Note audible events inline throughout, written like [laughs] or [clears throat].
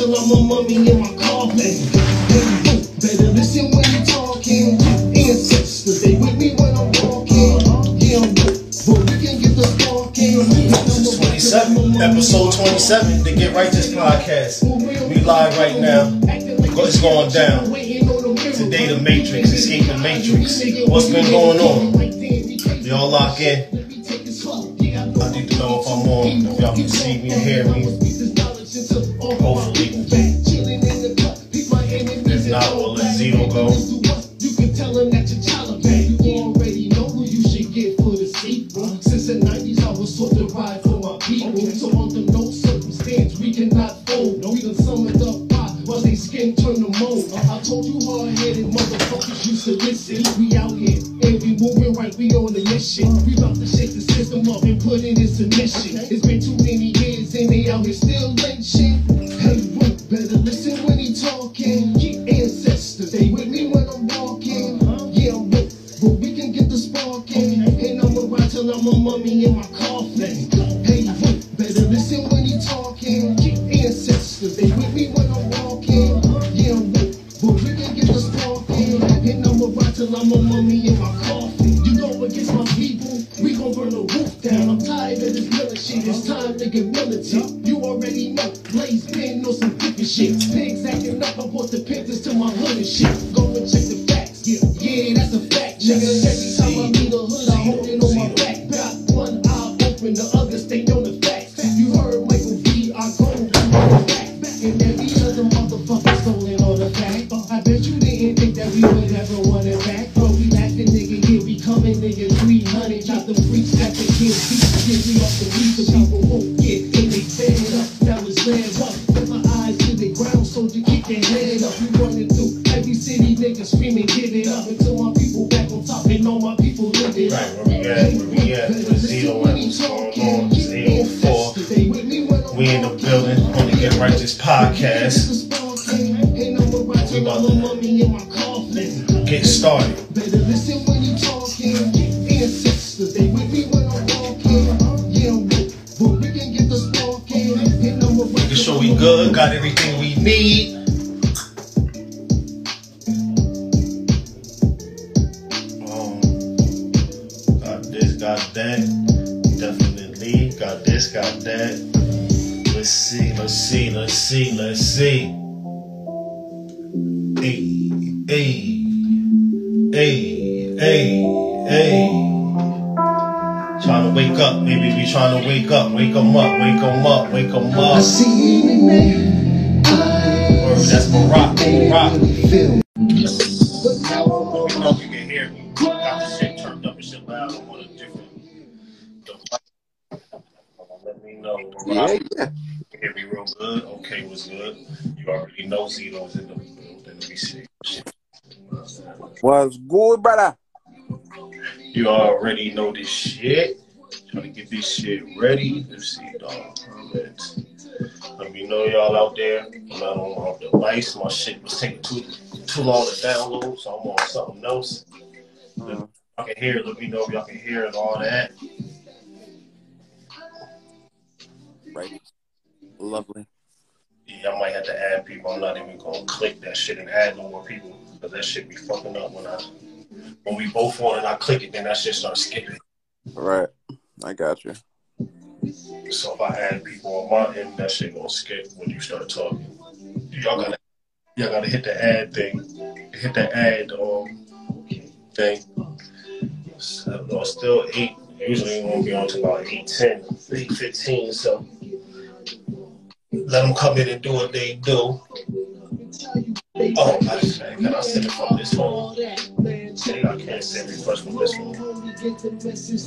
till I'm a mummy in my coffin. Better listen when you talking. Ancestors, they with me when I'm walking. Yeah, I'm but we can get the sparking. This is 27, episode 27, the Get Righteous podcast. We live right now. What's going down? Today, the Matrix, Escape the Matrix. What's been going on? Y'all lock in. I need to know if I'm on, if y'all can see me and hear me. Hopefully. Let Zeno go. You can tell him that you're Taliban. You already know who you should get for the sequel. Since the 90s, I was taught to ride for my people. So under no circumstance, we cannot fold. We done summoned up why while they skin turn to mold. I told you hard-headed motherfuckers used to listen. We out here and we moving right, we on the mission. We about to shake the system up and put it in submission. It's been too many years and they out here still nigga, 300. Not the freaks that they can't beat. Yeah, we off the weed, so people won't get in they fed up. Now it's red up. Put my eyes to the ground, soldier, keep your head up. We running through every city, nigga, screaming, get it up. Until my people back on top and all my people live it Right, where we at, where we at, with Zeno and what's going on, Zeno 4. We in the building on the Get Righteous podcast. We about to get started. Need. Was good, brother. You already know this shit. Trying to get this shit ready. Let's see, dog. Comments. Let me know y'all out there. I'm not on my device. My shit was taking too too long to download, so I'm on something else. Mhm. Y'all can hear it. Let me know if y'all can hear it and all that. Right. Lovely. Yeah, I might have to add people. I'm not even gonna click that shit and add no more people because that shit be fucking up when I when we both on and I click it, then that shit starts skipping. Right. I got you. So if I add people on my end, that shit gonna skip when you start talking. Y'all gotta y'all gotta hit the add thing. Hit the add um thing. So, no, still eight. Usually we won't be on to about 8, 8, 15, so let them come in and do what they do. Oh, I, can I send it from this phone? Dang, I can't send it first from this phone. Let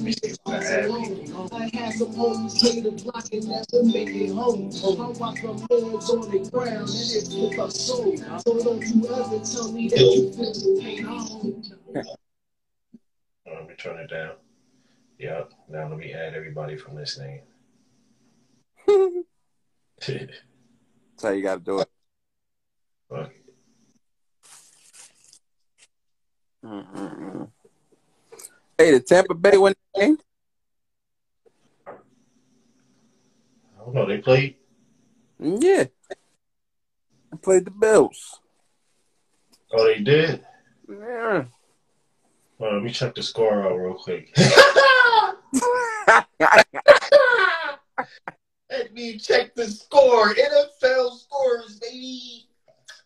me I can add people. I had some homies play the block and never make it home. I watch my moves on the ground and it flip up soul. So don't you ever tell me that you feel the pain I hold. Let me turn it down. Yeah, now let me add everybody from this thing. [laughs] [laughs] That's how you got to do it. Fuck. Mm-mm-mm. Hey, the Tampa Bay win the game. I don't know. They played. Yeah. They played the Bills. Oh, they did. Yeah. Well, let me check the score out real quick. [laughs] Let me check the score. NFL scores, baby.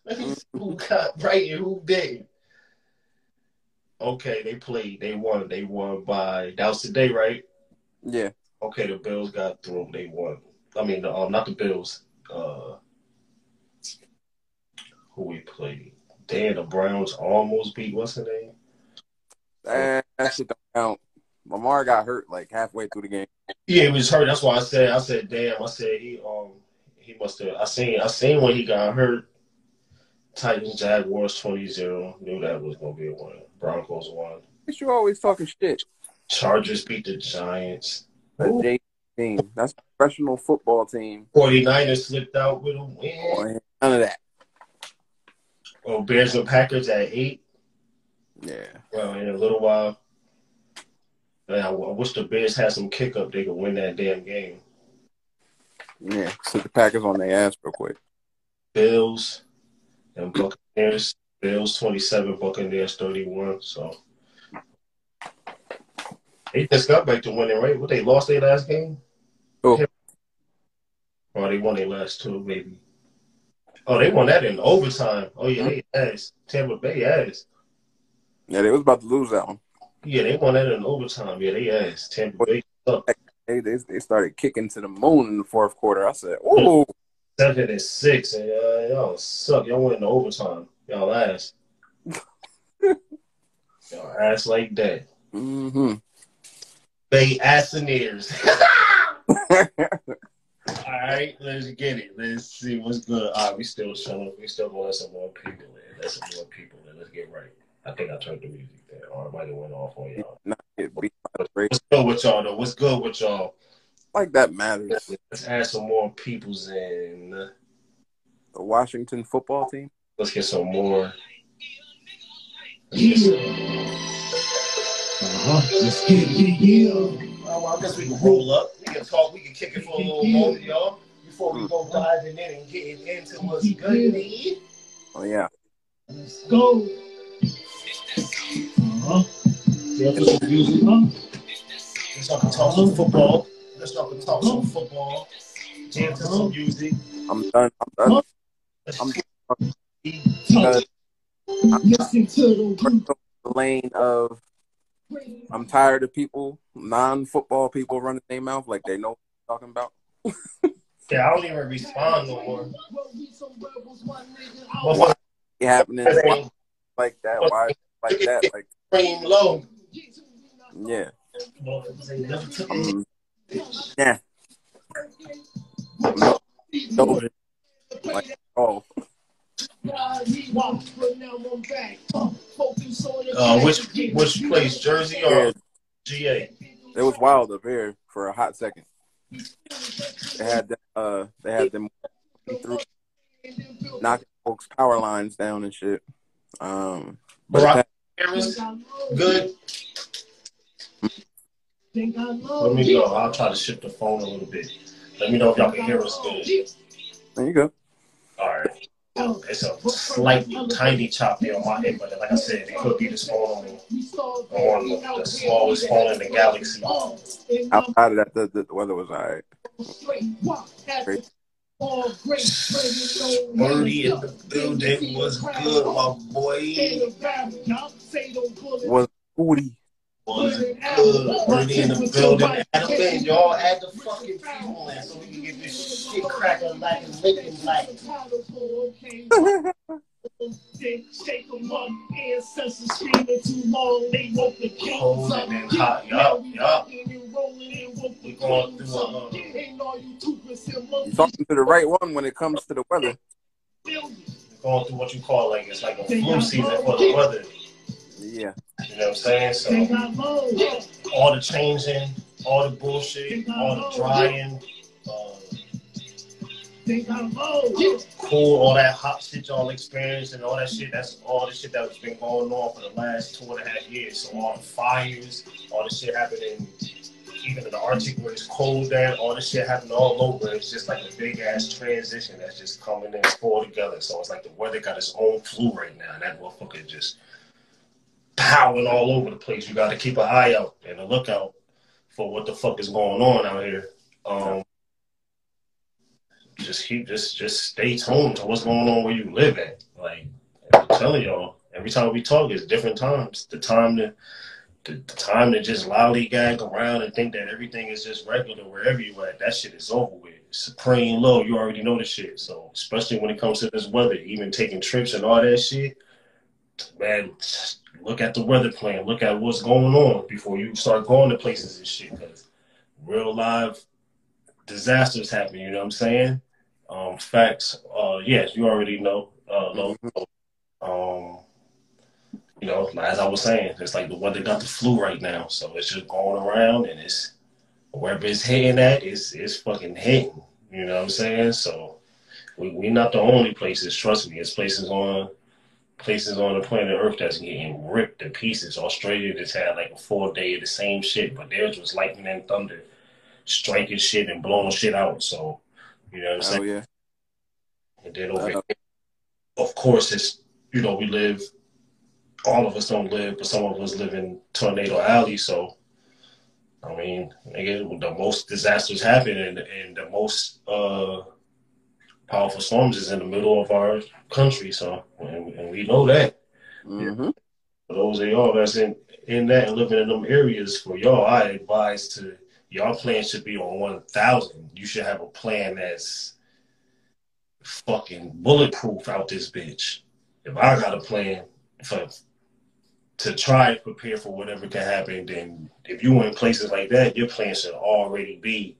Let me see who got right and who did. Okay, they played. They won. They won by that was today, right? yeah. Okay, the Bills got through. They won. I mean, um, not the Bills. Uh, who we played? Damn, the Browns almost beat what's her name? That, that shit don't count. Lamar got hurt like halfway through the game. Yeah, he was hurt. That's why I said. I said, damn. I said he um he must have. I seen. I seen when he got hurt. Titans Jaguars 20-0. Knew that was gonna be a win. Broncos won. You're always talking shit. Chargers beat the Giants. J team. That's a professional football team. 49ers slipped out with a win. Oh, Boy, None of that. Oh, Bears and Packers at eight. Yeah. Well, in a little while. Man, I wish the Bears had some kick up. They could win that damn game. Yeah. Sit the Packers on their ass real quick. Bills and Buccaneers. Bills 27, Buccaneers 31. So they just got back to winning, right? What they lost their last game? Oh. Or they won their last two, maybe. Oh, they won that in overtime. Oh yeah, they ass. Tampa Bay ass. Yeah, they was about to lose that one. Yeah, they won that in overtime. Yeah, they ass. Tampa Bay. They, they they started kicking to the moon in the fourth quarter. I said, "Oh, Seven and six, and uh, y'all suck. Y'all went in overtime. Y'all ass. [laughs] y'all ass like that. mm-hmm." They assoneers. [laughs] [laughs] All right, let's get it. Let's see what's good. All right, we still showing. We still gonna let some more people in. Let some more people in. Let's get right. I think I turned the music there, or I might have went off on y'all. Not get beat by the Braves. What's good with y'all though? What's good with y'all? Like that matters. Let's add some more peoples in. The Washington football team. Let's get some more. Yeah. Uh-huh. Let's get it, yeah. Well, I guess we can roll up. We can talk. We can kick it for a little moment, y'all. Before we go diving in and getting into what's good. Oh yeah. Let's go. Uh-huh. Yeah, for some music. Let's talk, talk some football. Let's talk, talk some football. Jam to some music. I'm done. I'm done. I'm Touch. Listen to the lane of I'm tired of people, non-football people running their mouth like they know what I'm talking about. [laughs] Yeah, I don't even respond no more. Why it happening Why like that? Why like that? Like Cream low. yeah. Um, yeah. No, no, like oh, Uh, which which place, Jersey or GA? it was wild up here for a hot second. They had them, uh, they had them through knocking folks' power lines down and shit. Um, but Barack it Harris, good. Let me go. I'll try to shift the phone a little bit. Let me know if y'all can hear us good. there you go. All right. It's a slightly tiny chop there on my end, but like I said, it could be this phone on, on the smallest phone in the galaxy. Outside of that, the, the, the weather was alright. Great. Birdie in the building was good, my boy. Was booty. Was good. Birdie in the building. Add them in, y'all. Add the fucking people in so we can get this shit cracking like and licking like. Shake 'em up, ancestors screaming too long, they woke the kings up. and yup, yup. We going through a, You're talking to the right one when it comes to the weather. Going through what you call like it's like a flu season for the weather. Yeah. You know what I'm saying? So all the changing, all the bullshit, all the drying, uh, cool, all that hot shit y'all experienced and all that shit, that's all the shit that's been going on for the last two and a half years. So all the fires, all the shit happening even in the Arctic where it's cold down, all this shit happening all over. It's just like a big ass transition that's just coming in all together. So it's like the weather got its own flu right now, and that motherfucker just powering all over the place. You got to keep an eye out and a lookout for what the fuck is going on out here. Um, just keep just just stay tuned to what's going on where you live at. Like I'm telling y'all, every time we talk, it's different times. The time to the, the time to just lollygag around and think that everything is just regular wherever you at. That shit is over with. Supreme low, you already know the shit. So especially when it comes to this weather, even taking trips and all that shit, man, look at the weather plan. Look at what's going on before you start going to places and shit. Because real live disasters happen. You know what I'm saying? Um, facts. Uh, yes, you already know. Uh. Um, you know, as I was saying, it's like the weather got the flu right now, so it's just going around and it's wherever it's hitting at, it's it's fucking hitting. You know what I'm saying? So we we not the only places. Trust me, it's places on places on the planet Earth that's getting ripped to pieces. Australia just had like a full day of the same shit, but theirs was lightning and thunder, striking shit and blowing shit out. So you know what I'm saying? Oh yeah. And then over here, of course, it's you know we live. All of us don't live, but some of us live in tornado alley. So, I mean, nigga, the most disasters happen, and and the most uh, powerful storms is in the middle of our country. So, and, and we know that. Mm-hmm. For those of y'all that's in in that and living in them areas, for y'all, I advise to y'all plan should be on one thousand. You should have a plan that's fucking bulletproof out this bitch. If I got a plan for to try to prepare for whatever can happen, then if you in places like that, your plan should already be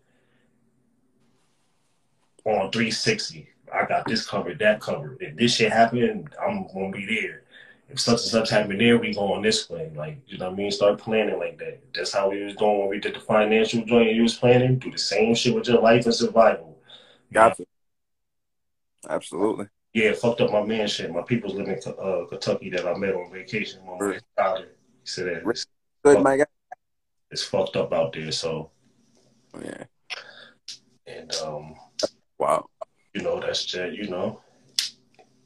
on 360. I got this covered, that covered. If this shit happen, I'm gonna be there. If such and such happen there, we going this way. Like, you know what I mean? Start planning like that. That's how we was doing when we did the financial joint you was planning. Do the same shit with your life and survival. Got it. Absolutely. Yeah, fucked up my man shit. My people's living in uh, Kentucky that I met on vacation when we were. He said that it's, Good, my guy. it's fucked up out there. So, Yeah. and um, Wow. you know, that's just, you know,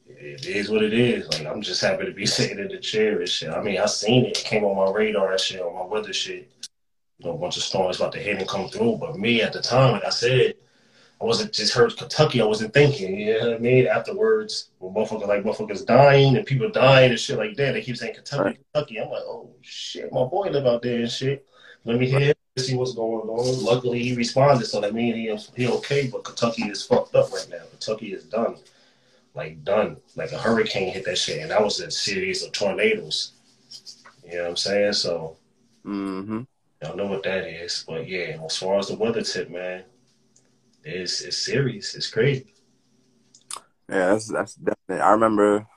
it is what it is. Like, I'm just happy to be [laughs] sitting in the chair and shit. I mean, I seen it. It came on my radar and shit, on my weather shit. You know, a bunch of storms about to hit and come through. But me at the time, like I said, I wasn't just heard Kentucky. I wasn't thinking, you know what I mean? Afterwards, when motherfuckers like motherfuckers dying and people dying and shit like that, they keep saying Kentucky, Right. Kentucky. I'm like, oh shit, my boy live out there and shit. Let me hear, see what's going on. Luckily, he responded, so that means he he okay. But Kentucky is fucked up right now. Kentucky is done, like done. Like a hurricane hit that shit, and that was a series of tornadoes. You know what I'm saying? So Mm-hmm. y'all know what that is. But yeah, as far as the weather tip, man, it's it's serious. It's crazy. Yeah, that's that's definitely. I remember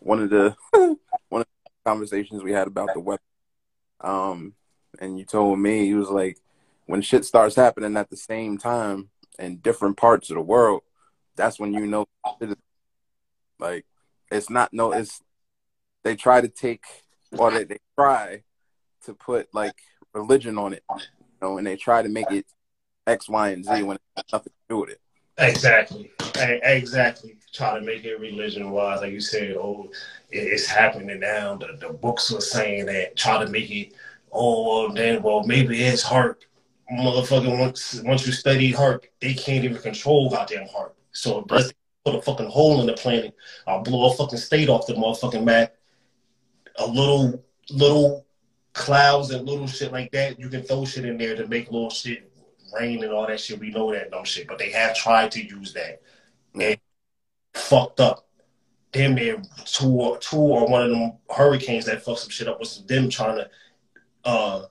one of the [laughs] one of the conversations we had about the weather. Um, and you told me you was like, when shit starts happening at the same time in different parts of the world, that's when you know like it's not no it's they try to take or they, they try to put like religion on it, you know, and they try to make it X, Y, and Z when it has nothing to do with it. Exactly. Exactly. Try to make it religion wise, like you said. Oh, it's happening now. The the books were saying that. Try to make it. Oh, well, then well maybe it's heart. Motherfucker, once once you study heart, they can't even control goddamn heart. So let's put a fucking hole in the planet. I'll blow a fucking state off the motherfucking map. A little little clouds and little shit like that. You can throw shit in there to make little shit rain and all that shit. We know that dumb shit, but they have tried to use that and fucked up. Damn near two or two or one of them hurricanes that fucked some shit up was them trying to uh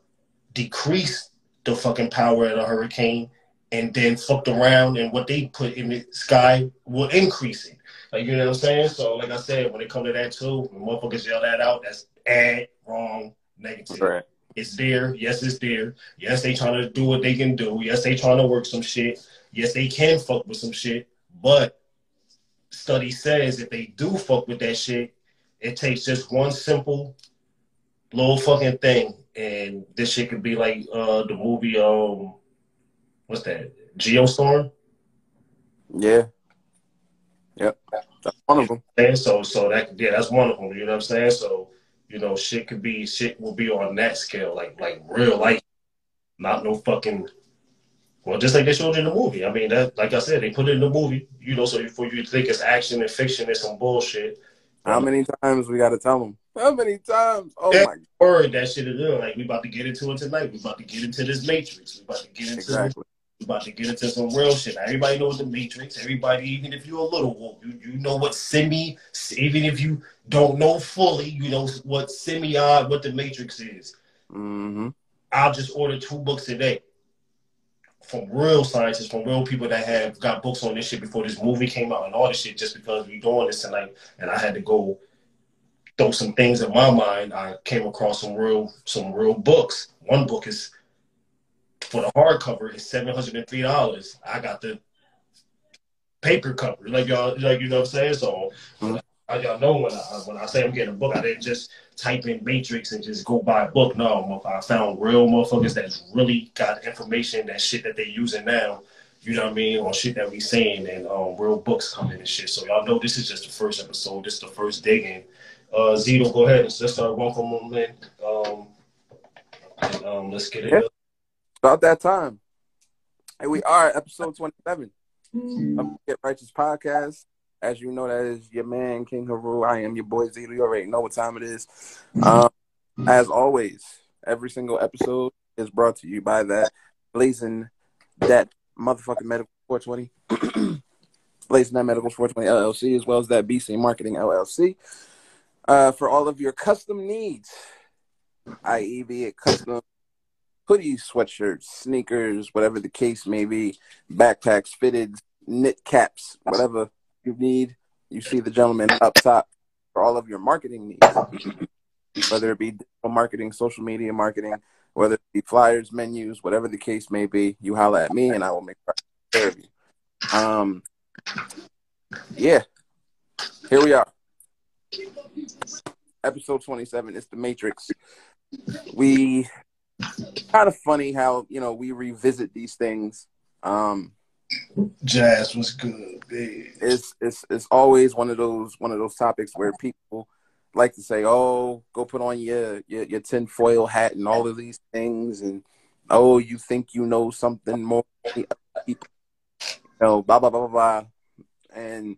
decrease the fucking power of the hurricane and then fucked around and what they put in the sky will increase it. Like you know what I'm saying? So like I said, when it come to that too, when motherfuckers yell that out, that's ad wrong, negative. Right. It's there. Yes, it's there. Yes, they trying to do what they can do. Yes, they trying to work some shit. Yes, they can fuck with some shit. But study says if they do fuck with that shit, it takes just one simple little fucking thing and this shit could be like uh the movie um what's that Geostorm. Yeah. Yep. That's one of them. And so so that yeah, that's one of them. You know what I'm saying? So you know, shit could be shit will be on that scale, like like real life, not no fucking. Well, just like they showed in the movie. I mean, that like I said, they put it in the movie. You know, so before you think it's action and fiction, it's some bullshit. How many times we got to tell them? How many times? Oh that my word, that shit is real. Like we about to get into it tonight. We about to get into this Matrix. We about to get into Exactly. we about to get into some real shit. Everybody knows the Matrix. Everybody, even if you're a little woke, you, you know what semi. Even if you don't know fully, you know what semi odd what the Matrix is. Mm-hmm. I'll just order two books a day from real scientists, from real people that have got books on this shit before this movie came out and all this shit. Just because we're doing this tonight, and I had to go throw some things in my mind. I came across some real some real books. One book is for the hardcover is seven hundred and three dollars. I got the paper cover, like y'all, like you know what I'm saying. So. Mhm. I, y'all know when I when I say I'm getting a book, I didn't just type in Matrix and just go buy a book. No, I found real motherfuckers that's really got information, that shit that they using now. You know what I mean? Or shit that we saying and um, real books coming and shit. So y'all know this is just the first episode. This is the first digging. Uh, Zito, go ahead. Let's start welcome them in. Um, and, um, let's get it. Yeah. About that time. Here we are, episode 27 of Get Righteous Podcast. As you know, that is your man, King Heru. I am your boy Zito. You already know what time it is. Um, as always, every single episode is brought to you by that blazing that motherfucking medical 420. [clears throat] blazing that medical 420 LLC, as well as that BC Marketing LLC. Uh, for all of your custom needs, i.e., be it custom hoodies, sweatshirts, sneakers, whatever the case may be, backpacks, fitted, knit caps, whatever you need. You see the gentleman up top for all of your marketing needs, whether it be digital marketing, social media marketing, whether it be flyers, menus, whatever the case may be. You holler at me, and I will make sure of you. Um, yeah, here we are. Episode 27. It's the Matrix. We kind of funny how you know we revisit these things. Um, Jazz was good, it's it's it's always one of those one of those topics where people like to say, "Oh, go put on your your, your tinfoil hat and all of these things," and "Oh, you think you know something more than the people," you know, blah blah blah blah blah, and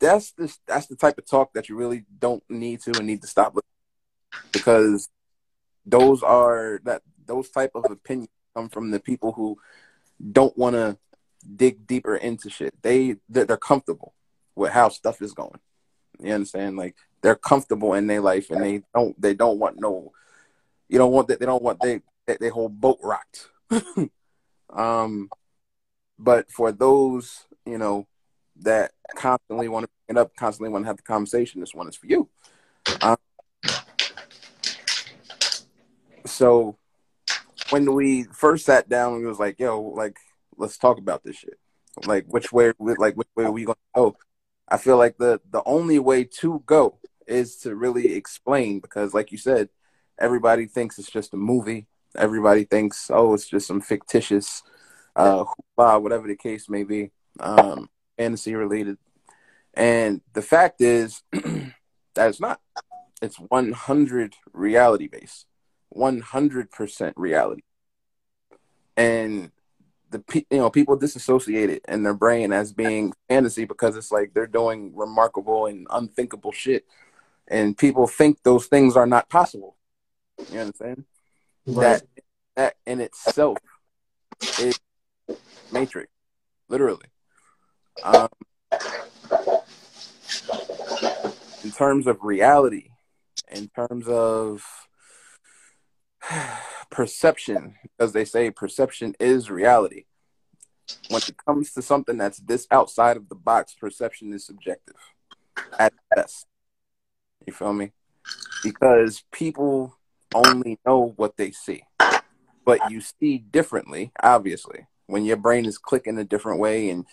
that's the that's the type of talk that you really don't need to and need to stop because those are that those type of opinions come from the people who don't want to dig deeper into shit. They they're, comfortable with how stuff is going. You understand? Like they're comfortable in their life, and they don't they don't want no. You don't want that. They don't want they, they whole boat rocked. [laughs] um, but for those you know that constantly want to bring it up, constantly want to have the conversation, this one is for you. Um, so when we first sat down, we was like, "Yo, like, let's talk about this shit. Like, which way, like, which way are we gonna go?" I feel like the the only way to go is to really explain because, like you said, everybody thinks it's just a movie. Everybody thinks, oh, it's just some fictitious, uh, whatever the case may be, um, fantasy related. And the fact is [clears throat] that it's not. It's 100 reality based, 100% reality. And the you know people disassociate it in their brain as being fantasy because it's like they're doing remarkable and unthinkable shit, and people think those things are not possible. You understand? That that in itself is Matrix, literally. Um, in terms of reality, in terms of [sighs] perception, as they say, perception is reality. When it comes to something that's this outside of the box, perception is subjective at best. You feel me? Because people only know what they see, but you see differently, obviously. When your brain is clicking a different way and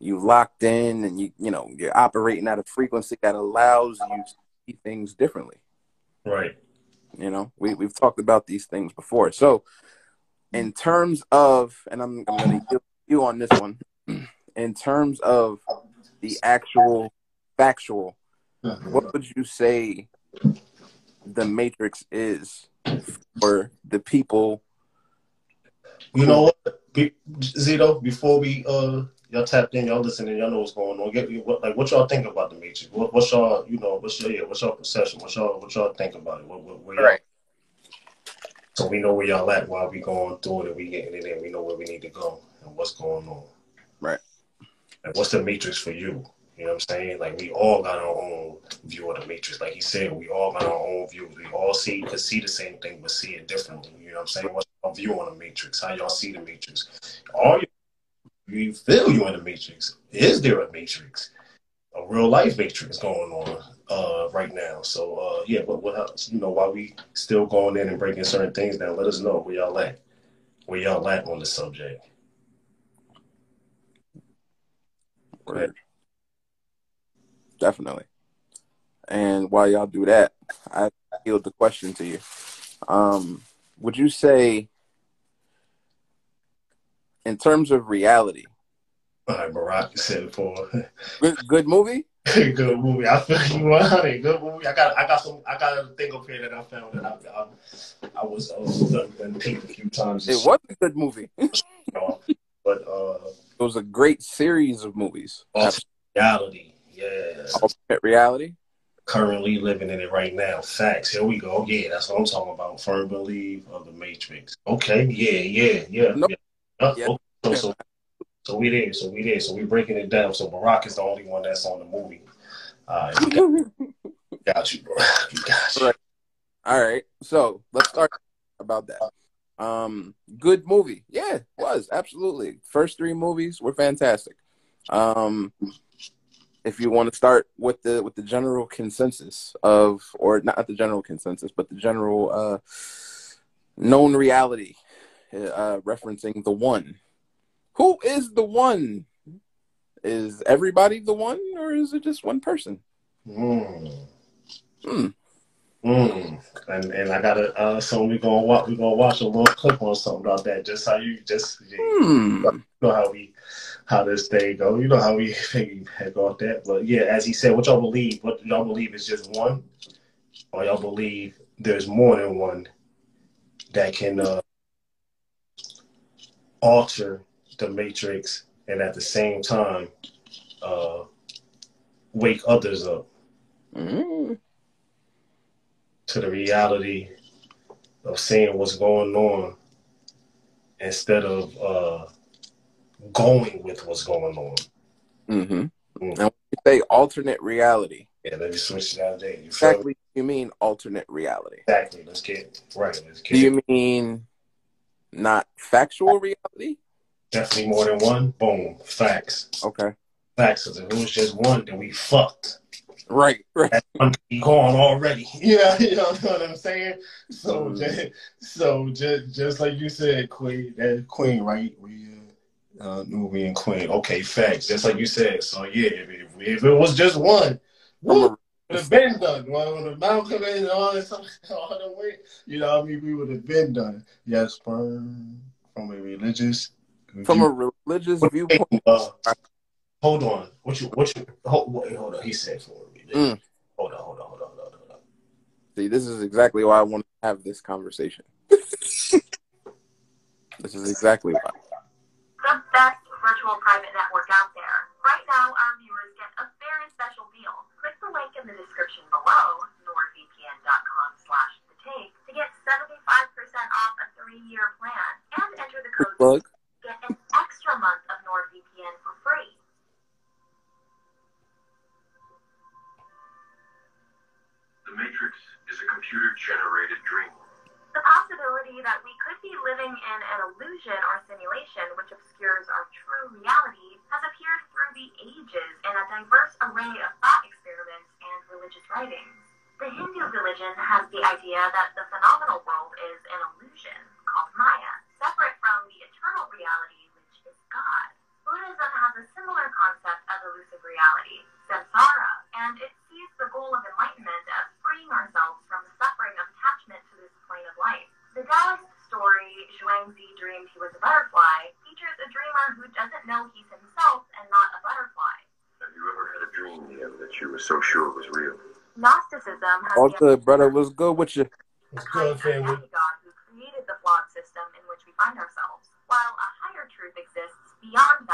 you locked in and you you know you're operating at a frequency that allows you to see things differently. Right. You know, we we've talked about these things before. So, in terms of, and I'm I'm going to give you on this one. [clears throat] In terms of the actual factual, what would you say the Matrix is for the people? You know what, Zito? Before we uh y'all tapped in, y'all listening, y'all know what's going on. Get what like what y'all think about the Matrix? What, what's y'all you know what's your yeah, what's your perception? What's y'all what y'all think about it? What, what, where y'all, Right. So we know where y'all at while we going through it and we getting it in. We know where we need to go and what's going on. Right. And what's the matrix for you? You know what I'm saying? Like we all got our own view of the matrix. Like he said, we all got our own views. We all see could see the same thing but see it differently. You know what I'm saying? What's your view on the matrix? How y'all see the matrix? All you feel you're in the matrix. Is there a matrix? A real life matrix going on uh right now. So uh yeah, but what else? You know, while we still going in and breaking certain things down, let us know where y'all at. Where y'all at on the subject. Word. Definitely. And while y'all do that, I yield the question to you. Um, would you say, in terms of reality, All right, Barack said it for good, good movie? [laughs] good movie. I feel you 100. Good movie. I got I got some I got a thing up here that I found that I I, I was uh done peeped a few times. It was a good movie. [laughs] but uh it was a great series of movies. reality, yeah. Alternate reality. Currently living in it right now. Facts. Here we go. Yeah, that's what I'm talking about. Firm belief of the Matrix. Okay. Yeah. Yeah. Yeah. Yeah. Uh, Yeah. So, so so we there. So we there. So we breaking it down. So Barack is the only one that's on the movie. All right. Got, [laughs] got you, bro. [laughs] We got you. Right. All right. So let's start about that. Um, good movie. Yeah, it was absolutely. First three movies were fantastic. Um, if you want to start with the with the general consensus of, or not the general consensus, but the general uh, known reality, uh, referencing the one. Who is the one? Is everybody the one, or is it just one person? Mm. Hmm. Mm. And and I gotta uh so we gonna watch we gonna watch a little clip on something about that. Just how you just you Hmm. know how we how this thing go. You know how we [laughs] piggyback off that. But yeah, as he said, what y'all believe? What y'all believe is just one, or y'all believe there's more than one that can uh, alter the matrix and at the same time uh, wake others up Mm. to the reality of seeing what's going on instead of uh, going with what's going on. Mm-hmm. Mm. And you say alternate reality, Yeah, let me switch that day. You exactly you mean alternate reality. Exactly. Let's get right. Let's get Do you mean not factual reality? definitely more than one. Boom. Facts. Okay. Facts. 'Cause if it was just one, then we fucked. Right, right. That one could gone already. [laughs] Yeah, [laughs] you know what I'm saying. So, Mhm. just, so just just like you said, Queen, that Queen, right? We uh, uh, Nubian Queen. Okay, facts. Just like you said. So yeah, if, if, if it was just one, woo, have been done. When the Malcolm and all this, [laughs] all the way, you know, I mean, we would have been done. Yes, from from a religious. from view- a religious What- viewpoint, uh, hold on. What you? What you? Hold, wait, hold on. He said for a religion. Mm. Hold on. Hold on. Hold on. Hold on. Hold on. see, this is exactly why I want to have this conversation. [laughs] this is exactly why. the best virtual private network out there. Right now, our viewers get a very special deal. Click the link in the description below, nordvpn.com slash the take, to get 75% off a three-year plan and enter the code Plug. to get an extra month of NordVPN for free. The Matrix is a computer generated dream. The possibility that we could be living in an illusion or simulation which obscures our true reality has appeared through the ages in a diverse array of thought experiments and religious writings. The Hindu religion has the idea that the phenomenal world is an illusion called Maya, separate from the eternal reality which is God. Buddhism has a similar concept of elusive reality, samsara, and it sees the goal of enlightenment as freeing ourselves from the Taoist story, Zhuangzi Dreamed He Was a Butterfly, features a dreamer who doesn't know he's himself and not a butterfly. Have you ever had a dream, Neo, that you were so sure it was real? Gnosticism has All good, brother. Let's go with you? What's good, family? God who created the flawed system in which we find ourselves, while a higher truth exists beyond that.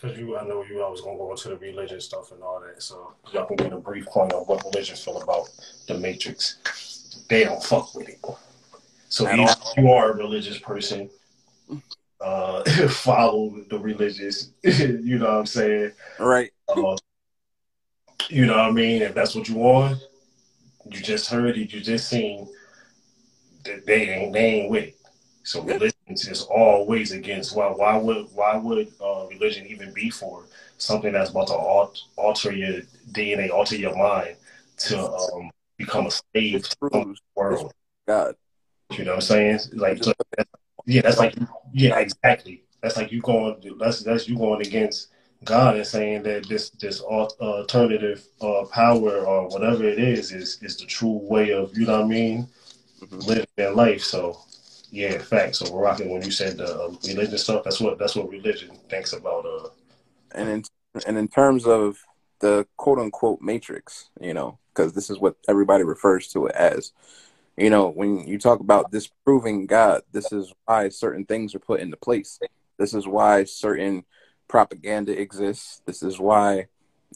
Because you, I know you. I was gonna go into the religion stuff and all that, so y'all can get a brief point on what religion feel about the Matrix. They don't fuck with it. So if you are a religious person, [laughs] uh, [laughs] follow the religious. [laughs] you know what I'm saying? Right. Uh, you know what I mean? If that's what you want, you just heard it, you just seen that they ain't they ain't with it. So religion is always against why why would why would uh, religion even be for something that's about to al- alter your DNA, alter your mind to um, become a slave to the world? God. You know what I'm saying? Like so that's, yeah, that's like yeah, exactly. That's like you going that's that's you going against God and saying that this this alternative uh, power or whatever it is is is the true way of you know what I mean Mhm. living their life. So yeah, facts. So rocking when you said uh, religion stuff, that's what that's what religion thinks about. Uh, and in and in terms of the quote unquote matrix, you know, because this is what everybody refers to it as. You know, when you talk about disproving God, this is why certain things are put into place. This is why certain propaganda exists. This is why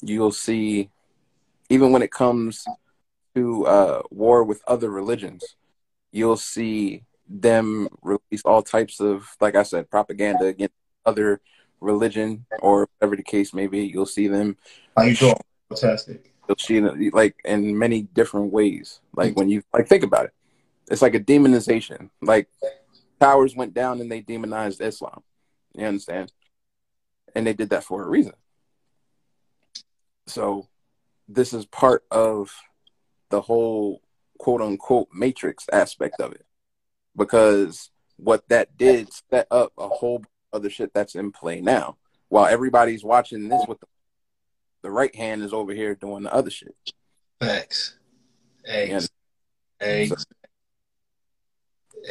you'll see, even when it comes to uh, war with other religions, you'll see them release all types of, like I said, propaganda against other religion or whatever the case may be. You'll see them how you doing? Fantastic. you'll see them like in many different ways. Like when you like think about it, it's like a demonization. Like towers went down and they demonized Islam. You understand? And they did that for a reason. So this is part of the whole quote unquote matrix aspect of it. Because what that did set up a whole other shit that's in play now. While everybody's watching this with the, the right hand is over here doing the other shit. Facts. Ex- Yeah. ex-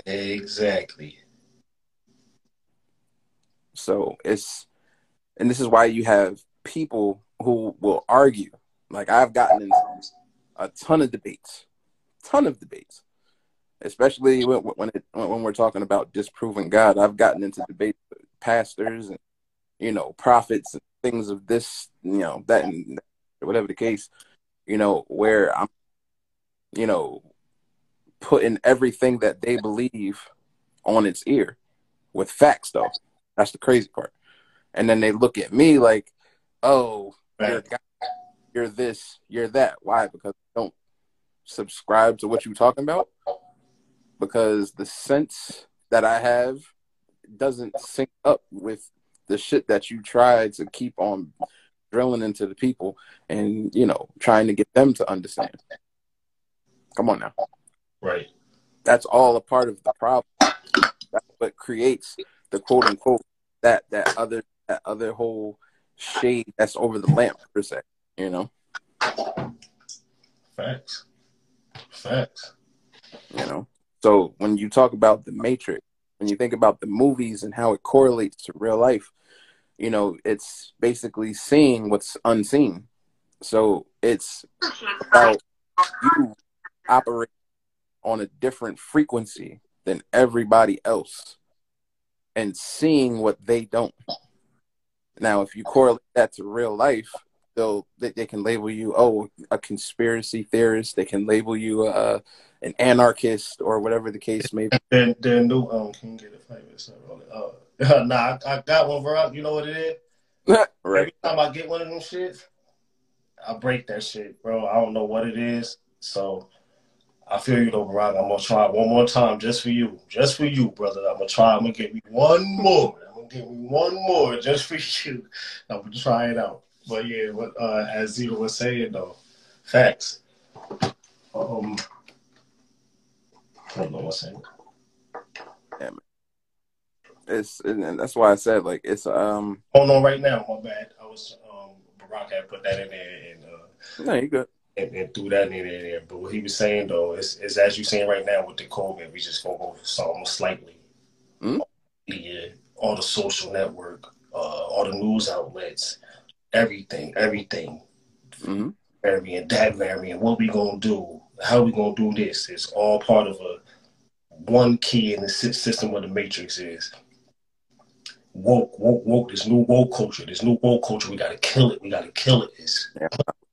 exactly. So it's, and this is why you have people who will argue. Like I've gotten into a ton of debates, ton of debates, especially when when, it, when we're talking about disproving God. I've gotten into debates with pastors and you know prophets and things of this, you know that and whatever the case, you know where I'm, you know, putting everything that they believe on its ear with facts though. That's the crazy part. And then they look at me like, "Oh, you're, guy, you're this, you're that." Why? Because I don't subscribe to what you're talking about. Because the sense that I have doesn't sync up with the shit that you try to keep on drilling into the people, and you know, trying to get them to understand. Come on now Right. that's all a part of the problem. That's what creates the quote unquote that that other that other whole shade that's over the lamp per se. You know, Facts. Facts. you know. So when you talk about the Matrix, when you think about the movies and how it correlates to real life, you know, it's basically seeing what's unseen. So it's about you operate on a different frequency than everybody else and seeing what they don't. Now, if you correlate that to real life, they'll they, they can label you oh a conspiracy theorist. They can label you uh, an anarchist or whatever the case may be. Then then new um can get a five minutes on it? Uh, [laughs] nah, I, I got one, bro. You know what it is? [laughs] right. Every time I get one of them shits, I break that shit, bro. I don't know what it is. So I feel you though, Barack. I'm gonna try one more time just for you. Just for you, brother. I'm gonna try. I'm gonna get me one more. I'm gonna get me one more just for [laughs] you. I'm gonna try it out. But yeah, what uh as Zito was saying though, facts. Um hold on one second. It's and that's why I said like it's um Hold on right now, my bad. I was um Barack had put that in there and uh no you good and, and threw that in there. But what he was saying though is, is as you saying right now with the COVID, we just gonna go almost slightly. Hmm? Yeah, all the social network, uh, all the news outlets, everything, everything, hmm variant, that variant, what we gonna do, how we gonna do this. It's all part of a one key in the system of the matrix is woke, woke, woke. This new woke culture, this new woke culture. We gotta kill it. We gotta kill it. It's Yeah.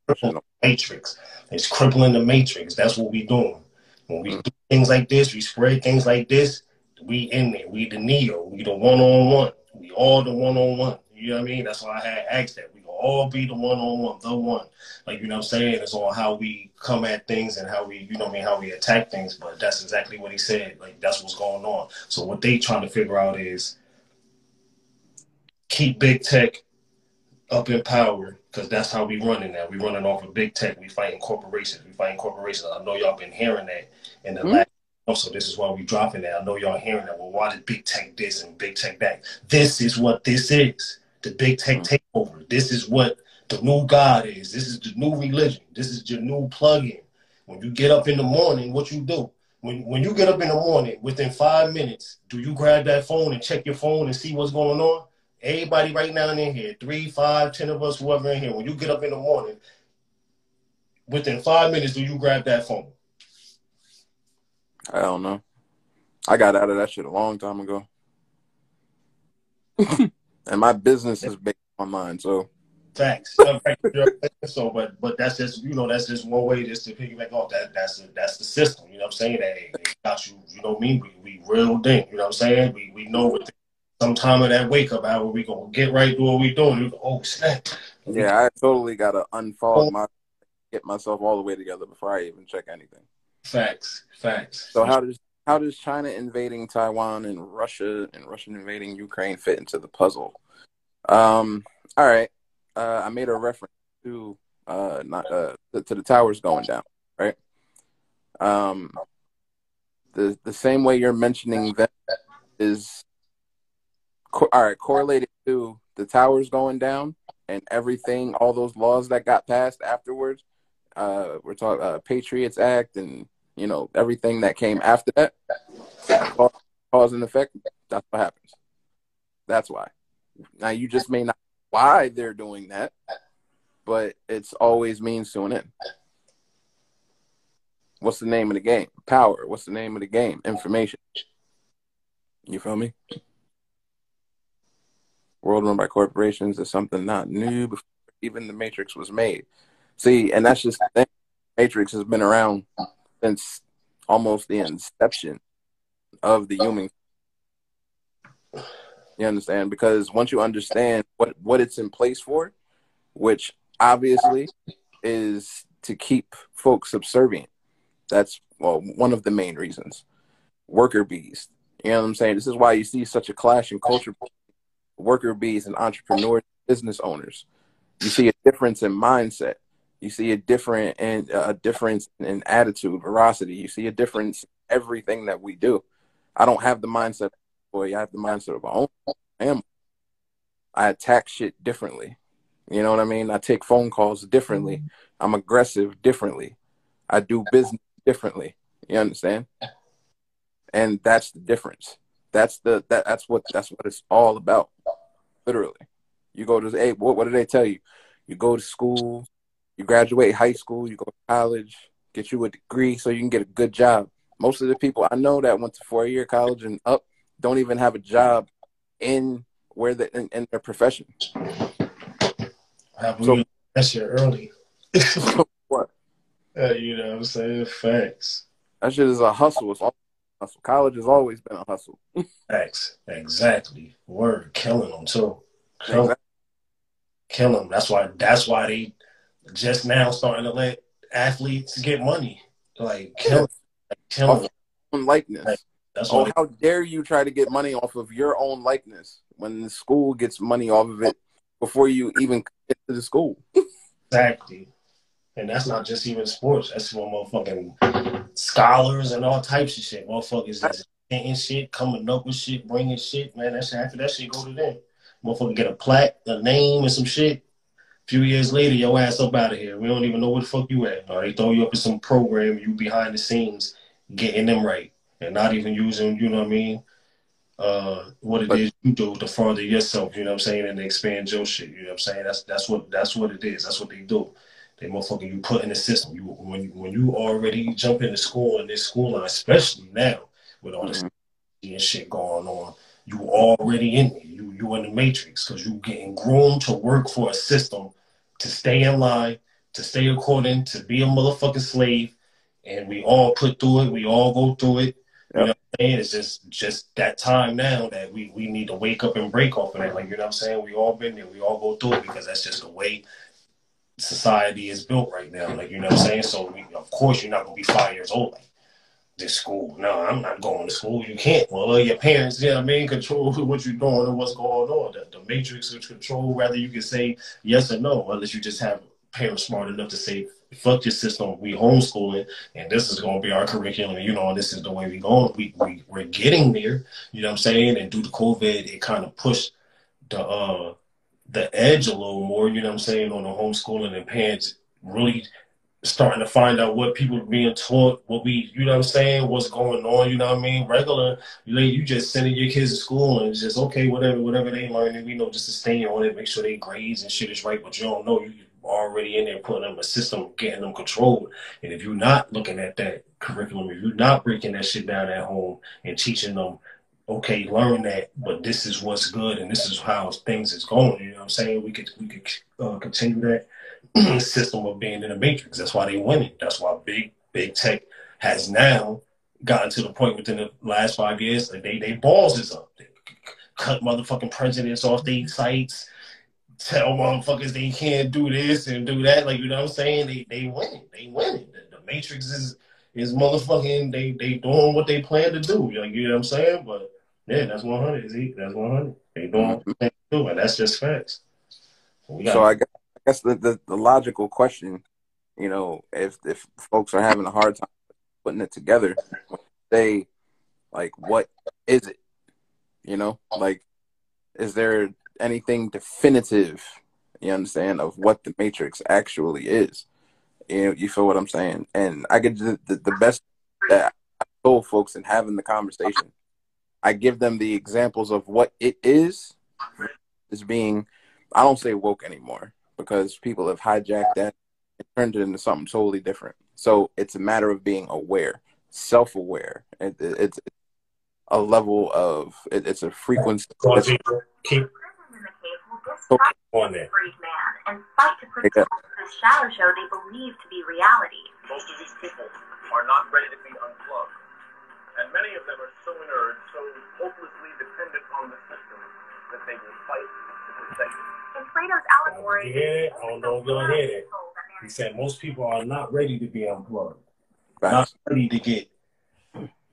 crippling the matrix. It's crippling the matrix. That's what we doing. When we do things like this, we spread things like this. We in there. We the neo. We the one on one. We all the one on one. You know what I mean? That's why I had asked that. All be the one on one, the one. Like you know what I'm saying? It's on how we come at things and how we, you know what I mean, how we attack things. But that's exactly what he said. Like that's what's going on. So what they trying to figure out is keep big tech up in power because that's how we running now. We running off of big tech. We fighting corporations. We fighting corporations. I know y'all been hearing that in the Mhm. last. Also, this is why we dropping that. I know y'all hearing that. Well, why did big tech this and big tech that? This is what this is. The big tech mm-hmm. takeover. This is what the new God is. This is the new religion. This is your new plug-in. When you get up in the morning, what you do? When when you get up in the morning, within five minutes, do you grab that phone and check your phone and see what's going on? Everybody right now in here, three, five, ten of us, whoever in here, when you get up in the morning, within five minutes, do you grab that phone? I don't know. I got out of that shit a long time ago. [laughs] and my business is based on mine. so thanks. so, but but that's just you know that's just one way just to piggyback off that. That's the, that's the system. You know what I'm saying? That it got you. You know what I mean? We we real thing. You know what I'm saying? We we know what. Some time of that wake up hour, we gonna get right to what we doing. We go, oh snap! yeah, I totally gotta unfold oh. my get myself all the way together before I even check anything. Facts, facts. So how does how does China invading Taiwan and Russia and Russian invading Ukraine fit into the puzzle? Um, all right. Uh, I made a reference to uh, not uh, to, the towers going down, right? Um, the the same way you're mentioning that is co- all right correlated to the towers going down and everything, all those laws that got passed afterwards. Uh, we're talking uh, Patriots Act and you know everything that came after that, cause, and effect. That's what happens. That's why. Now you just may not why they're doing that, but it's always means to an end. What's the name of the game? Power. What's the name of the game? Information. You feel me? World run by corporations is something not new before even the Matrix was made. See, and that's just the thing. Matrix has been around since almost the inception of the human. You understand? Because once you understand what, what it's in place for, which obviously is to keep folks subservient. That's well one of the main reasons. Worker bees. You know what I'm saying? This is why you see such a clash in culture. Worker bees and entrepreneurs, business owners. You see a difference in mindset. You see a different and a difference in attitude, veracity. You see a difference in everything that we do. I don't have the mindset boy. I have the mindset of my own family. I attack shit differently. You know what I mean? I take phone calls differently. Mm-hmm. I'm aggressive differently. I do business differently. You understand? And that's the difference. That's the that that's what that's what it's all about. Literally. You go to hey, what what do they tell you? You go to school, you graduate high school, you go to college, get you a degree so you can get a good job. Most of the people I know that went to four year college and up don't even have a job in where they in, in their profession. I believe So- that shit early. [laughs] What? Uh, you know what I'm saying? Facts. That shit is a hustle. It's all a hustle. College has always been a hustle. Facts. Exactly. Word. Killing them too. Kill, kill them. That's why. That's why they just now starting to let athletes get money. Like kill, like, kill Off them. own likeness. That's Oh, why. how dare you try to get money off of your own likeness when the school gets money off of it before you even get to the school? Exactly. And that's not just even sports. That's for motherfucking scholars and all types of shit. Motherfuckers that's painting shit, coming up with shit, bringing shit. Man, that shit, after that shit go to them. Motherfucker get a plaque, a name, and some shit. Few years later, your ass up out of here. We don't even know where the fuck you at. Or they throw you up in some program, you behind the scenes getting them right and not even using, you know what I mean? Uh, what it is you do to further yourself, you know what I'm saying, and expand your shit. You know what I'm saying? That's that's what that's what it is. That's what they do. They motherfucking you put in the system. You when you, when you already jump into school in this school line, especially now with all this Mhm. and shit going on, you already in there. You you in the matrix because you getting groomed to work for a system to stay in line, to stay according, to be a motherfucking slave, and we all put through it. We all go through it. You know what I'm saying? It's just just that time now that we we need to wake up and break off of that. Like you know what I'm saying? We all been there. We all go through it because that's just the way society is built right now. Like you know what I'm saying? So we, of course you're not gonna be five years old. Like, this school. No, I'm not going to school. You can't. Well, your parents, you yeah, I mean, control what you're doing and what's going on. The, the matrix which control whether you can say yes or no, unless you just have parents smart enough to say, fuck your system, we homeschooling, and this is going to be our curriculum, you know, and this is the way we going. We, we, we're getting there, you know what I'm saying? And due to COVID, it kind of pushed the, uh, the edge a little more, you know what I'm saying, on the homeschooling and parents really starting to find out what people are being taught, what we, you know what I'm saying, what's going on, you know what I mean? Regular, you know, you just sending your kids to school and it's just, okay, whatever, whatever they learn, and we know just to stay on it, make sure they grades and shit is right, but you don't know, you already in there putting them a system, getting them controlled. And if you're not looking at that curriculum, if you're not breaking that shit down at home and teaching them, okay, learn that, but this is what's good and this is how things is going, you know what I'm saying? We could, we could uh, continue that [clears throat] system of being in the matrix. That's why they winning. That's why big big tech has now gotten to the point within the last five years that they they balls is up. They cut motherfucking presidents off their sites. Tell motherfuckers they can't do this and do that. Like you know what I'm saying? They they winning. They winning. The, the matrix is is motherfucking. They they doing what they plan to do. Like you know what I'm saying? But yeah, that's 100. Zeke. That's 100. They doing what they do, and that's just facts. Got So I guess, Guess the, the, the logical question, you know, if if folks are having a hard time putting it together, say like what is it? You know, like is there anything definitive, you understand, of what the matrix actually is? You know, you feel what I'm saying? And I get the, the, the best that I told folks in having the conversation. I give them the examples of what it is is being I don't say woke anymore because people have hijacked that and turned it into something totally different. So it's a matter of being aware, self-aware. It, it, it's a level of it, it's a frequency. Go on, It's, Zeke. keep Prisoners in the cave will distrust on there. the freed man and fight to put Yeah. this shadow show they believe to be reality. Most of these people are not ready to be unplugged. And many of them are so inert, so hopelessly dependent on the system that they will fight to protect it. In Plato's allegory, You hear it? I don't know if y'all hear it. He said most people are not ready to be unplugged, facts. not ready to get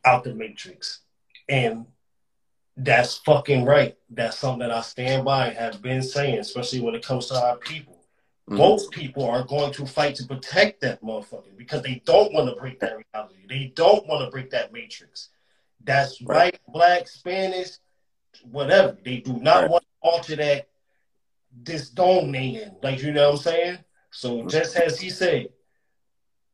out the matrix. And that's fucking right. That's something that I stand by and have been saying, especially when it comes to our people. Mhm. Most people are going to fight to protect that motherfucker because they don't want to break that reality. They don't want to break that matrix. That's Right. white, black, Spanish, whatever. They do not Right. want to alter that disdonating. Like you know what I'm saying? So just as he said,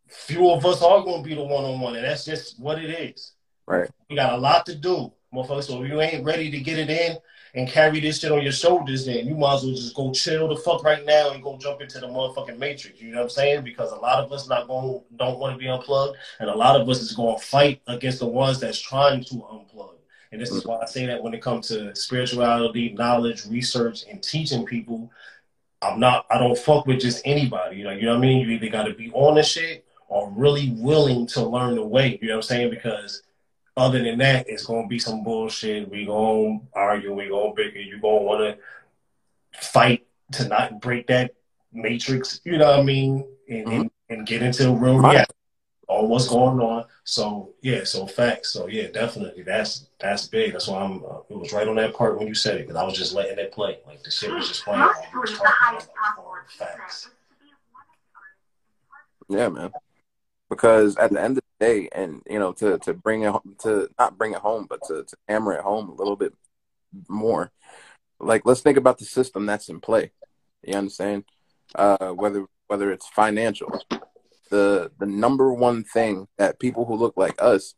few of us are gonna be the one on one, and that's just what it is. Right. We got a lot to do, motherfucker. So if you ain't ready to get it in and carry this shit on your shoulders, then you might as well just go chill the fuck right now and go jump into the motherfucking matrix. You know what I'm saying? Because a lot of us not going don't want to be unplugged, and a lot of us is going to fight against the ones that's trying to unplug. And this is why I say that when it comes to spirituality, knowledge, research, and teaching people, I'm not. I don't fuck with just anybody. You know, you know what I mean. You either got to be on the shit or really willing to learn the way. You know what I'm saying? Because other than that, it's gonna be some bullshit. We gonna argue. We gonna bicker. You gonna want to fight to not break that matrix. You know what I mean? And and, mm-hmm. and get into the real reality on what's going on. So yeah, so facts. So yeah, definitely. That's that's big. That's why I'm. Uh, it was right on that part when you said it because I was just letting it play. Like the shit was just playing. While we was believe the talking about possible it. achievement Facts. is to be one of Yeah, man. Because at the end of the day, and you know, to to bring it home, to not bring it home, but to to hammer it home a little bit more. Like, let's think about the system that's in play. You understand? uh, whether whether it's financial. The the number one thing that people who look like us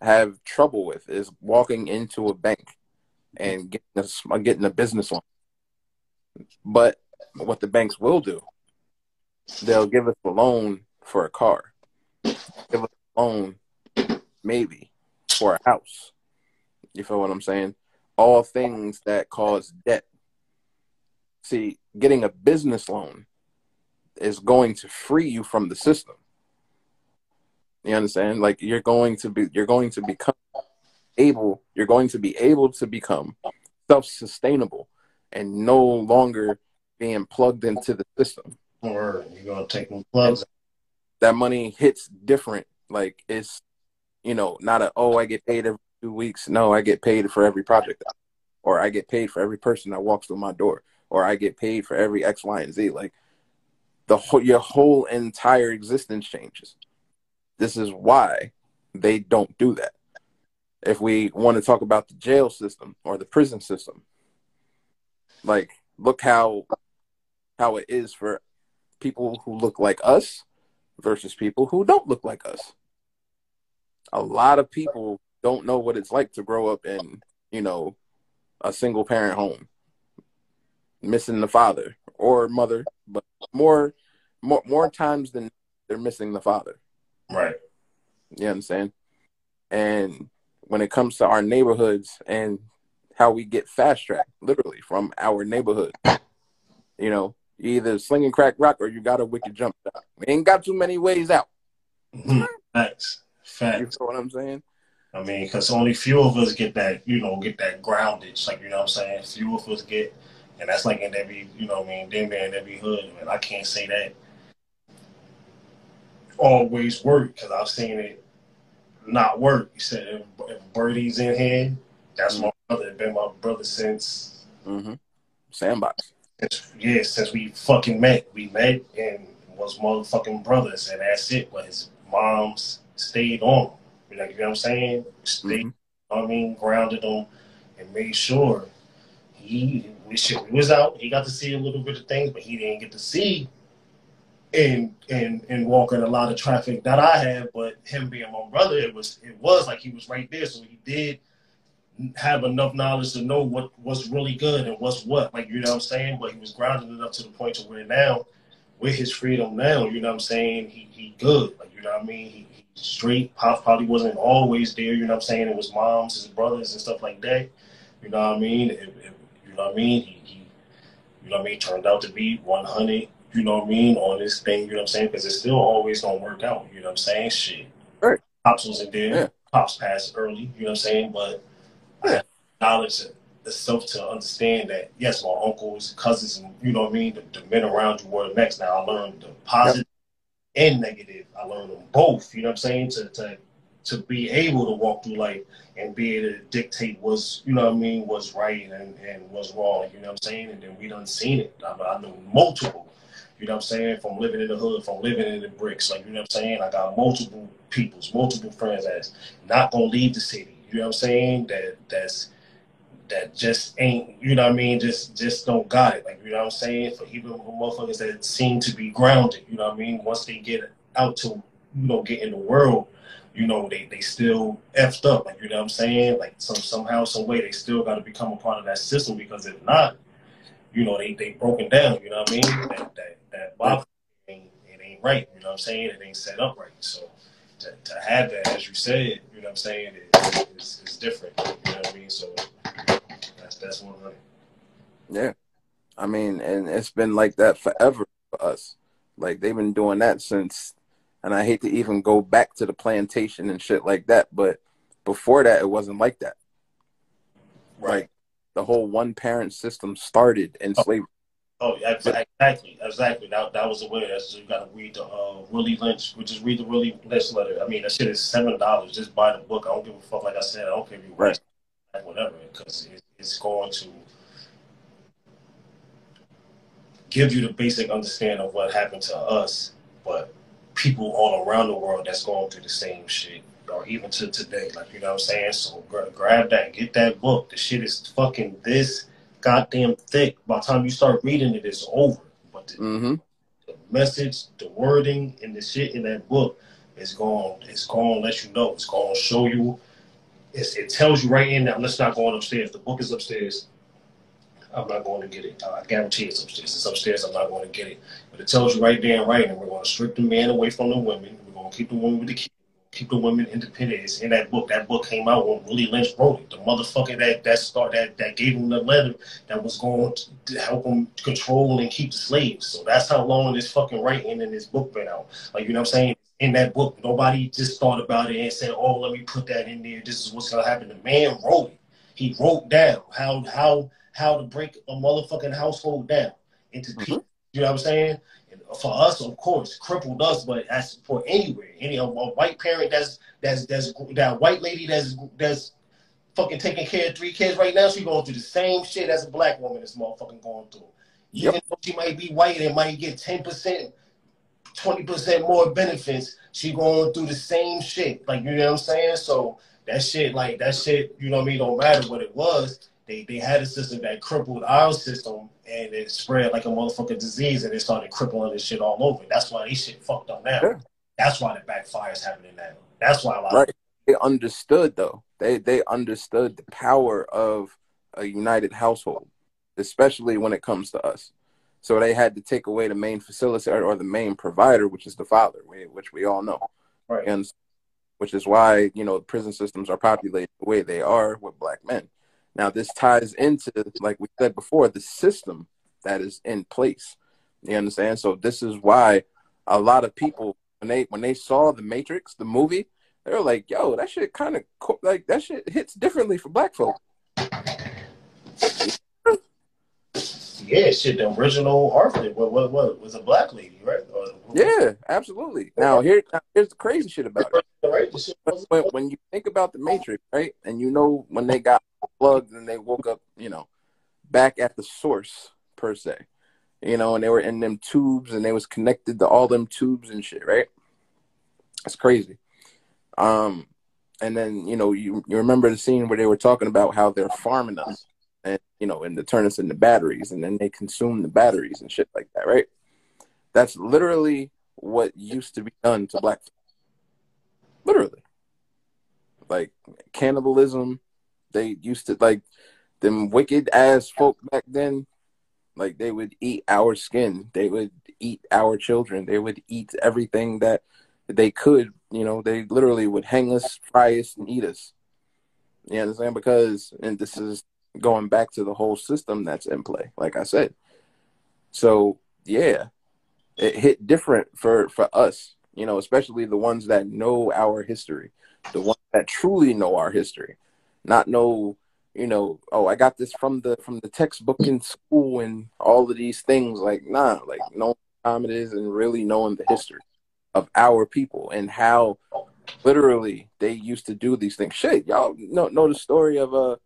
have trouble with is walking into a bank and getting a, uh, getting a business loan. But what the banks will do, they'll give us a loan for a car, give us a loan maybe for a house. You feel what I'm saying? All things that cause debt. See, getting a business loan is going to free you from the system. You understand? Like you're going to be you're going to become able you're going to be able to become self-sustainable and no longer being plugged into the system. Or you're gonna take them plugs. That money hits different. Like it's you know, not a oh I get paid every two weeks. No, I get paid for every project or I get paid for every person that walks through my door, or I get paid for every X, Y, and Z. Like the whole your whole entire existence changes. This is why they don't do that. If we want to talk about the jail system or the prison system, like look how how it is for people who look like us versus people who don't look like us. A lot of people don't know what it's like to grow up in, you know, a single parent home, missing the father or mother, but more more more times than they're missing the father. Right. You know what I'm saying? And when it comes to our neighborhoods and how we get fast tracked, literally from our neighborhood, you know, you either slinging crack rock or you got a wicked jump shot. We ain't got too many ways out. Mm-hmm. Facts. Facts. You know what I'm saying? I mean, because only few of us get that, you know, get that groundage. Like, you know what I'm saying? Few of us get, and that's like in every, you know what I mean, damn in every hood. And I can't say that always work because I've seen it not work. You said if, if Birdie's in here, that's mm-hmm. my brother. Been my brother since mm-hmm. sandbox. Since, yeah, since we fucking met, we met and was motherfucking brothers, and that's it. But his mom's stayed on. Like you know what I'm saying? Stayed. Mm-hmm. I mean, grounded him and made sure he we, we was out. He got to see a little bit of things, but he didn't get to see and and and walking a lot of traffic that I have, but him being my brother, it was it was like he was right there, so he did have enough knowledge to know what was really good and what's what, like you know what I'm saying. But he was grounded enough to the point to where now, with his freedom now, you know what I'm saying, he he good, like you know what I mean. He, he straight. Pop probably wasn't always there, you know what I'm saying. It was moms, his brothers, and stuff like that. You know what I mean. It, it, know what I mean. He, he you know what I mean. Turned out to be 100 you know what I mean, on this thing, you know what I'm saying? Because it's still always gonna work out, you know what I'm saying? Shit. Right. Pops wasn't there. Yeah. Pops passed early, you know what I'm saying? But yeah. I have knowledge the self to understand that yes, my uncles, cousins, and you know what I mean, the, the men around you were the next. Now I learned the positive yep. and negative. I learned them both, you know what I'm saying? To to to be able to walk through life and be able to dictate what's you know what I mean, what's right and, and what's wrong, you know what I'm saying? And then we done seen it. I, I know multiple you know what I'm saying? From living in the hood, from living in the bricks. Like, you know what I'm saying? I got multiple peoples, multiple friends that's not gonna leave the city. You know what I'm saying? That that's that just ain't, you know what I mean, just just don't got it. Like, you know what I'm saying? For even motherfuckers that seem to be grounded, you know what I mean? Once they get out to, you know, get in the world, you know, they, they still effed up. Like, you know what I'm saying? Like some somehow, some way they still gotta become a part of that system because if not, you know, they they broken down, you know what I mean? That that that box ain't, it ain't right. You know what I'm saying? It ain't set up right. So to, to have that, as you said, you know what I'm saying, it, it's, it's different. You know what I mean? So that's that's one hundred. Yeah, I mean, and it's been like that forever for us. Like they've been doing that since, and I hate to even go back to the plantation and shit like that, but before that, it wasn't like that. Right. Like the whole one parent system started in oh. slavery. Oh, exactly, exactly. That, that was the way. That's you got to read the uh, Willie Lynch. We just read the Willie Lynch letter. I mean, that shit is seven dollars. Just buy the book. I don't give a fuck. Like I said, I don't care if you right. whatever, because it, it's going to give you the basic understanding of what happened to us, but people all around the world that's going through the same shit, or even to today. Like you know what I'm saying. So grab that, get that book. The shit is fucking this goddamn thick. By the time you start reading it, it's over. But the, mm-hmm. message, the wording, and the shit in that book is going. It's going to let you know. It's going to show you. It's, it tells you right in now. Let's not go on upstairs. The book is upstairs. I'm not going to get it. I guarantee it's upstairs. It's upstairs. I'm not going to get it. But it tells you right there and right, and we're going to strip the man away from the women. We're going to keep the women with the kids keep the women independent. It's in that book. That book came out when Willie Lynch wrote it. The motherfucker that that start that that gave him the letter that was going to help him control and keep the slaves. So that's how long this fucking writing in this book been out. Like you know what I'm saying? In that book, nobody just thought about it and said, "Oh, let me put that in there. This is what's gonna happen." The man wrote it. He wrote down how how how to break a motherfucking household down into Mm-hmm. pieces. You know what I'm saying? And for us, of course, crippled us, but as for anywhere, any a, a white parent that's that's that's that white lady that's that's fucking taking care of three kids right now, she going through the same shit as a black woman is motherfucking going through. Yep. Even though she might be white and might get ten percent, twenty percent more benefits, she going through the same shit. Like you know what I'm saying? So that shit, like that shit, you know what I mean, don't matter what it was. They they had a system that crippled our system and it spread like a motherfucking disease and it started crippling this shit all over. That's why they shit fucked up now. Yeah. That's why the backfire's happening now. That's why a lot Right. They understood though. They they understood the power of a united household, especially when it comes to us. So they had to take away the main facilitator or the main provider, which is the father, which we all know. right. and which is why you know prison systems are populated the way they are with black men. Now this ties into, like we said before, the system that is in place. You understand? So this is why a lot of people when they when they saw the Matrix, the movie, they were like, "Yo, that shit kind of co- like that shit hits differently for black folk." Yeah, shit. The original Arthur, what, what, what was a black lady, right? Or, Yeah, absolutely. Now here here's the crazy shit about it. right. The shit was- when, when you think about the Matrix, right, and you know when they got plugged and they woke up, you know, back at the source per se, you know, and they were in them tubes and they was connected to all them tubes and shit, right? That's crazy. Um, and then you know you you remember the scene where they were talking about how they're farming us, and you know, and to turn us into batteries, and then they consume the batteries and shit like that, right? That's literally what used to be done to black. people. Literally like cannibalism. They used to like them wicked ass folk back then. Like they would eat our skin. They would eat our children. They would eat everything that they could. You know, they literally would hang us, fry us, and eat us. You understand? Because and this is going back to the whole system that's in play. Like I said. So yeah, it hit different for for us. You know, especially the ones that know our history the ones that truly know our history, not know, you know, oh, I got this from the from the textbook in school and all of these things. Like, nah, like knowing time it is and really knowing the history of our people and how literally they used to do these things. Shit, y'all know know the story of uh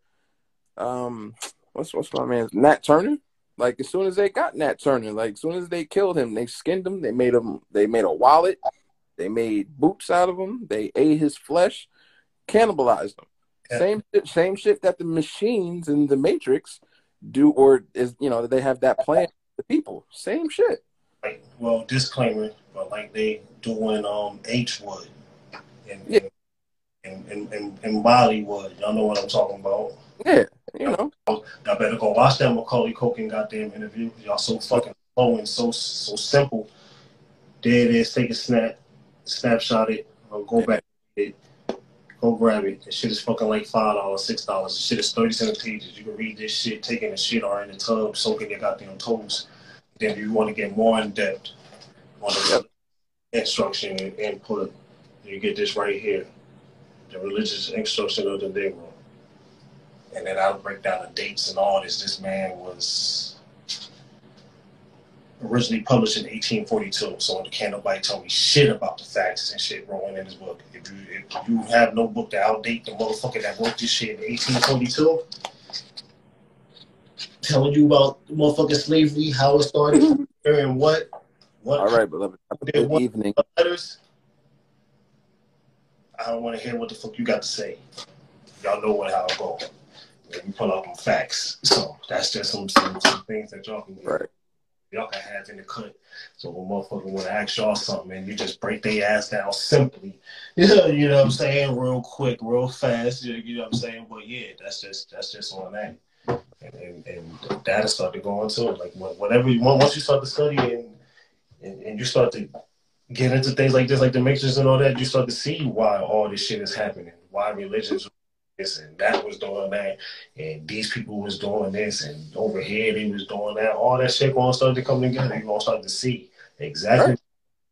um what's what's my man's Nat Turner? Like as soon as they got Nat Turner, like as soon as they killed him, they skinned him. They made him. They made a wallet. They made boots out of him. They ate his flesh, cannibalized him. Yeah. Same shit, same shit that the machines in the Matrix do, or is you know they have that plan the people. Same shit. like, well, disclaimer, but like they doing um H Wood and Yeah. and, and, and, and Bollywood. Y'all know what I'm talking about. Yeah, you know. Y'all better go watch that Macaulay Culkin goddamn interview. Y'all so fucking slow and so so simple. There it is. Take a snap, snapshot it, or go back. It, go grab it. The shit is fucking like five dollars, six dollars. The shit is thirty seven pages. You can read this shit, taking a shit or in the tub, soaking your goddamn toes. Then if you want to get more in depth on the instruction and input, you get this right here. The religious instruction of the Negro. And then I'll break down the dates and all this. This man was originally published in 1842. So the candle nobody told me shit about the facts and shit wrong in his book. If you if you have no book to outdate the motherfucker that wrote this shit in 1842, telling you about the motherfucking slavery, how it started, [laughs] and what, what All right, beloved. Have a Did good evening. letters. I don't want to hear what the fuck you got to say. Y'all know what how it go. You pull out on facts. So that's just some, some, some things that y'all can get. Right. Y'all can have in the cut. So when motherfucker want to ask y'all something and you just break their ass down simply, [laughs] you know, what I'm saying, real quick, real fast, you know what I'm saying. But yeah, that's just that's just on that, and and, and data started going too. Like whatever you want, once you start to study and, and and you start to get into things like this, like the matrix and all that, you start to see why all this shit is happening, why religions this and that was doing that, and these people was doing this, and over here they was doing that. All that shit gonna start to come together. You're gonna start to see exactly right.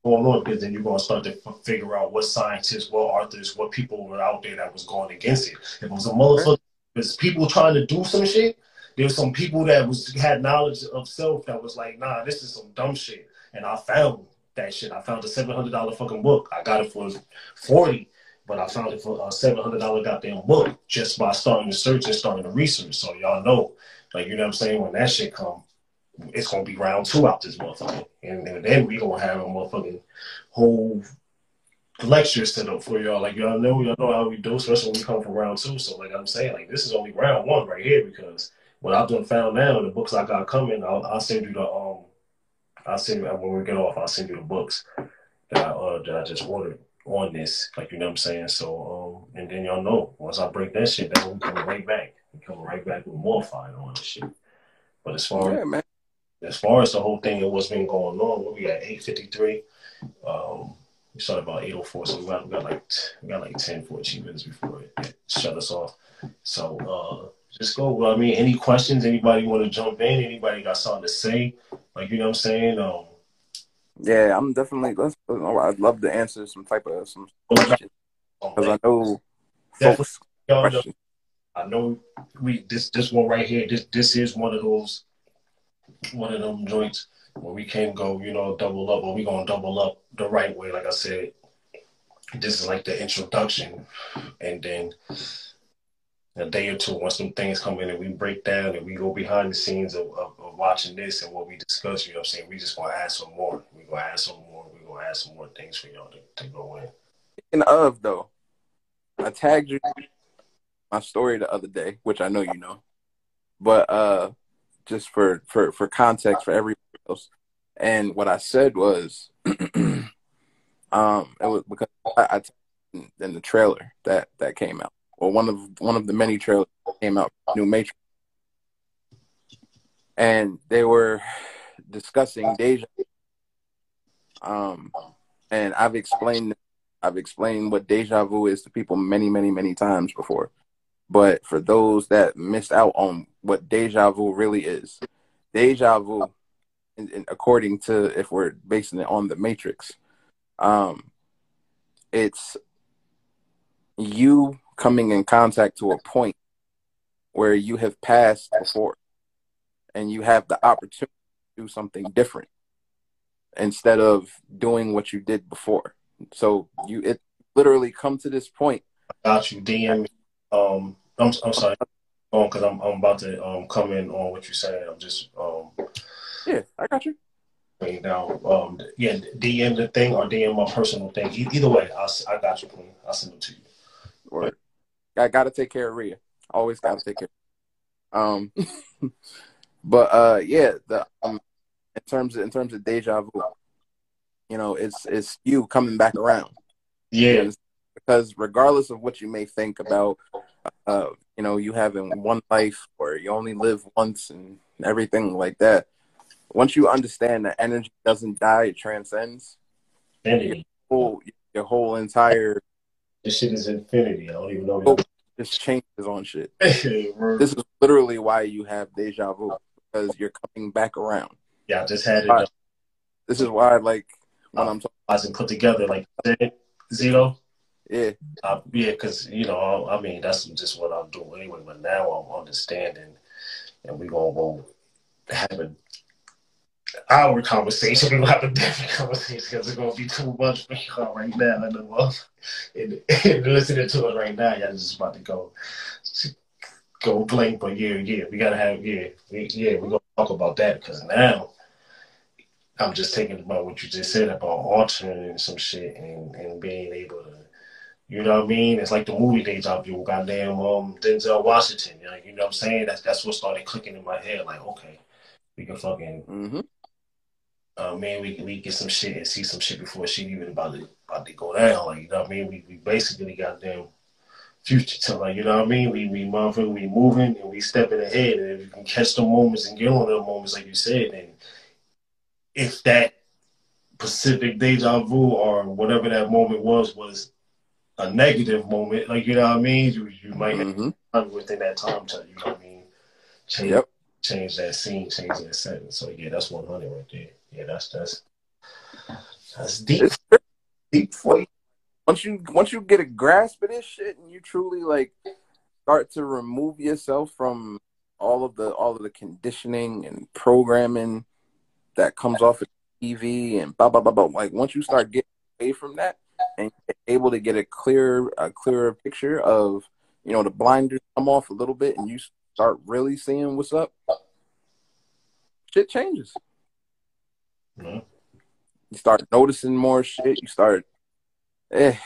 what's going on because then you're gonna start to figure out what scientists, what authors, what people were out there that was going against it. If it was a motherfucker, there's people trying to do some shit. There's some people that was had knowledge of self that was like, nah, this is some dumb shit, and I found that shit. I found a seven hundred dollar fucking book. I got it for forty but I found it for a seven hundred dollar goddamn book just by starting to search and starting to research. So y'all know, like you know what I'm saying, when that shit come, it's gonna be round two out this motherfucker, and, and then we gonna have a motherfucking whole lecture set up for y'all. Like y'all know, y'all know how we do, especially when we come from round two. So like I'm saying, like this is only round one right here because what I've done found now, the books I got coming, I'll, I'll send you the um, I'll send you when we get off, I'll send you the books that I uh, that I just ordered on this. Like you know what I'm saying? So um and then y'all know once I break that shit down, we coming right back. We coming right back with more fire on this shit. But as far yeah, man. as far as the whole thing and what's been going on, what we got eight fifty three. Um we started about eight oh four, so we got, we got like we got like 10, 14 minutes before it, it shut us off. So uh just go. Well, I mean, any questions? Anybody want to jump in? Anybody got something to say? Like you know what I'm saying? Um yeah, I'm definitely. Let's, I'd love to answer some type of some questions oh, because I know folks. I know we this this one right here. This this is one of those one of them joints where we can go, you know, double up, or we gonna double up the right way. Like I said, this is like the introduction, and then a day or two once some things come in and we break down and we go behind the scenes of, of, watching this and what we discuss, you know I'm saying? We just gonna add some more. We gonna add some more. We gonna add some more things for y'all to, to go in. Speaking of though, I tagged you my story the other day, which I know you know. But uh just for for for context for everybody else. And what I said was [clears throat] um it was because I, I in the trailer that that came out Well, one of one of the many trailers that came out, New Matrix, and they were discussing deja. Um, and I've explained I've explained what deja vu is to people many, many, many times before. But for those that missed out on what deja vu really is, deja vu, in, in, according to if we're basing it on the Matrix, um, it's you coming in contact to a point where you have passed before and you have the opportunity to do something different instead of doing what you did before. So you it literally come to this point. I got you. DM. Um, I'm I'm sorry. On because I'm I'm about to um come in on what you're saying. I'm just um. Yeah, I got you. Now, um, yeah, DM the thing or DM my personal thing. Either way, I I got you, Queen. I'll send it to you. Right. I got to take care of Rhea. Always got to take care. Um, [laughs] but uh, yeah, the um, in terms of, in terms of deja vu, you know, it's it's you coming back around. Yeah. Because regardless of what you may think about, uh, you know, you having one life or you only live once and everything like that, once you understand that energy doesn't die, it transcends. Your whole, your whole entire this shit is infinity. I don't even know. This changes on shit. [laughs] this is literally why you have deja vu because you're coming back around. Yeah, I just had it. Uh, this is why, like, when I'm talking, I put together like zero. Yeah. Uh, yeah, because you know, I mean, that's just what I'm doing anyway. But now I'm understanding, and we're gonna go have a our conversation. [laughs] We're gonna have a different conversation because it's gonna be too much for y'all right now. And, well, and, and listening to it right now, y'all just about to go go blink. But yeah, yeah, we gotta have yeah, we, yeah, we're gonna talk about that because now I'm just thinking about what you just said about altering some shit and, and being able to. You know what I mean? It's like the movie Deja Vu, goddamn um, Denzel Washington. You know, you know what I'm saying? That's that's what started clicking in my head. Like, okay, we can fucking mm-hmm uh, man, we we get some shit and see some shit before shit even about to about to go down. Like you know what I mean? We we basically got them future to you know what I mean? We we motherfucker we moving and we stepping ahead and if you can catch the moments and get on the moments like you said, then if that Pacific deja vu or whatever that moment was was a negative moment, like you know what I mean, you you might Mhm. have within that time to you know what I mean, change Yep. change that scene, change that setting. So yeah, that's one hundred right there. Yeah, that's that's that's deep. Deep for you. Once you once you get a grasp of this shit and you truly like start to remove yourself from all of the all of the conditioning and programming that comes off of TV and blah blah blah blah. Like once you start getting away from that and able to get a clear a clearer picture of you know the blinders come off a little bit and you start really seeing what's up, shit changes. Mhm. You start noticing more shit. You start, eh,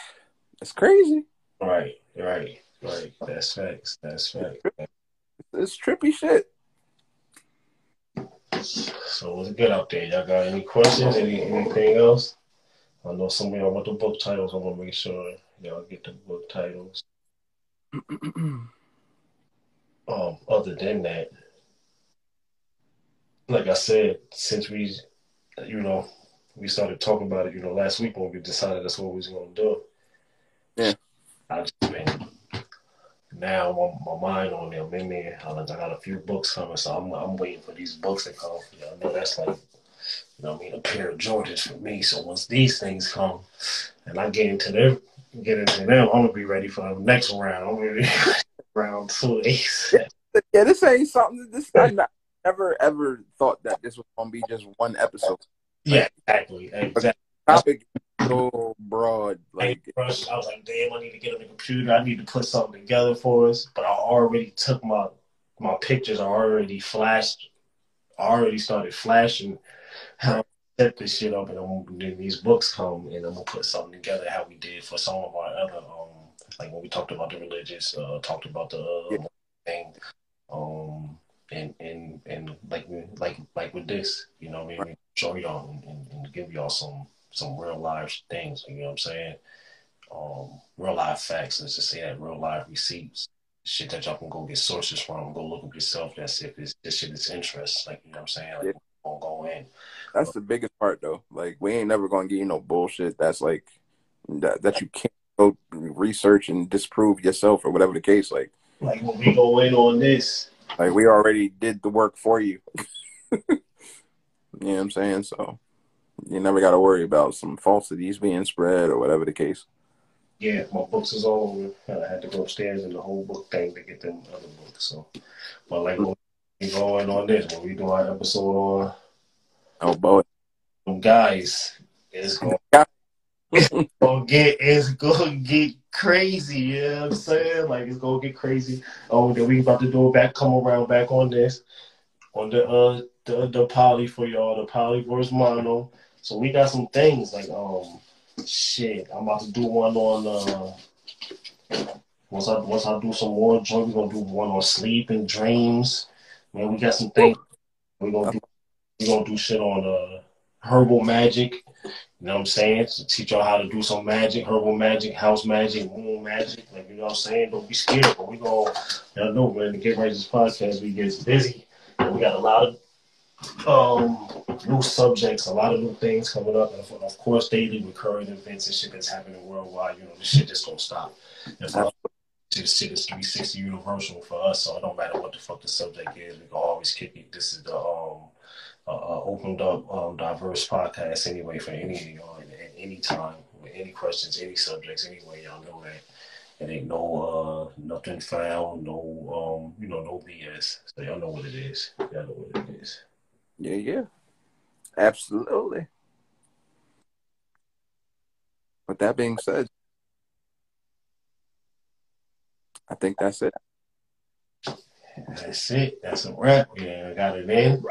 it's crazy. Right, right, right. That's facts. That's facts. It's trippy shit. So what's good out there? Y'all got any questions? Any anything else? I know some of y'all want the book titles. I want to make sure y'all get the book titles. [clears throat] Um, other than that, like I said, since we, you know, we started talking about it, you know, last week when we decided that's what we was gonna do. Yeah. I just been now my, my mind on them in there. I, I got a few books coming, so I'm I'm waiting for these books to come. You know, I know that's like, you know, I mean, a pair of Jordans for me. So once these things come, and I get into them, get into them, I'm gonna be ready for the next round. I'm gonna be round two ace. Yeah, this ain't something. This I never ever thought that this was gonna be just one episode. Yeah, exactly, exactly. Topic is so broad. Like, Like, I was like, damn, I need to get on the computer. I need to put something together for us. But I already took my my pictures. I already flashed. I already started flashing how I set this shit up, and I'm, then these books come, and I'm gonna put something together how we did for some of our other um like when we talked about the religious, uh, talked about the uh, Yeah. thing, um, and and and like like like with this, you know, what I mean, show y'all and, and, and give y'all some some real life things. You know what I'm saying? Um, real life facts. Let's just say that real life receipts, shit that y'all can go get sources from. Go look up yourself. That's if it's this shit is interest. Like you know what I'm saying? Like Yeah. gonna go in. that's the biggest part, though. Like, we ain't never gonna give you no bullshit. That's like that that you can't go research and disprove yourself or whatever the case. Like, Like when we go in on this, like we already did the work for you. [laughs] you know what I'm saying? So you never got to worry about some falsities being spread or whatever the case. yeah, my books is all over. I had to go upstairs and the whole book thing to get them other books. So, but like we go in on this, when we do our episode on Oh boy, guys, it's Yeah. [laughs] [laughs] gonna get it's gonna get crazy, you know what I'm saying? Like it's gonna get crazy. Oh, then we about to do it back, come around back on this. On the uh the the poly for y'all, the poly versus mono. So we got some things like um shit. I'm about to do one on uh once I once I do some more joint, we're gonna do one on sleep and dreams. Man, we got some things we're gonna do we're gonna do shit on uh herbal magic. You know what I'm saying? To teach y'all how to do some magic, herbal magic, house magic, moon magic. Like, you know what I'm saying? Don't be scared, but we gonna, y'all know, man, to get right podcast, we get busy. And we got a lot of um, new subjects, a lot of new things coming up. And of, of course, daily recurring events and shit that's happening worldwide. You know, this shit just don't stop. And for us, this shit is 360 universal for us, so it don't matter what the fuck the subject is. We can always kick it. This is the um, uh, opened up um, diverse podcasts anyway for any of y'all at, at any time with any questions, any subjects. Anyway, y'all know that it ain't no uh, nothing found, no um, you know, no BS. So y'all know what it is. Y'all know what it is. yeah, yeah, absolutely. With that being said, I think that's it. That's it. That's a wrap. Yeah, I got it in.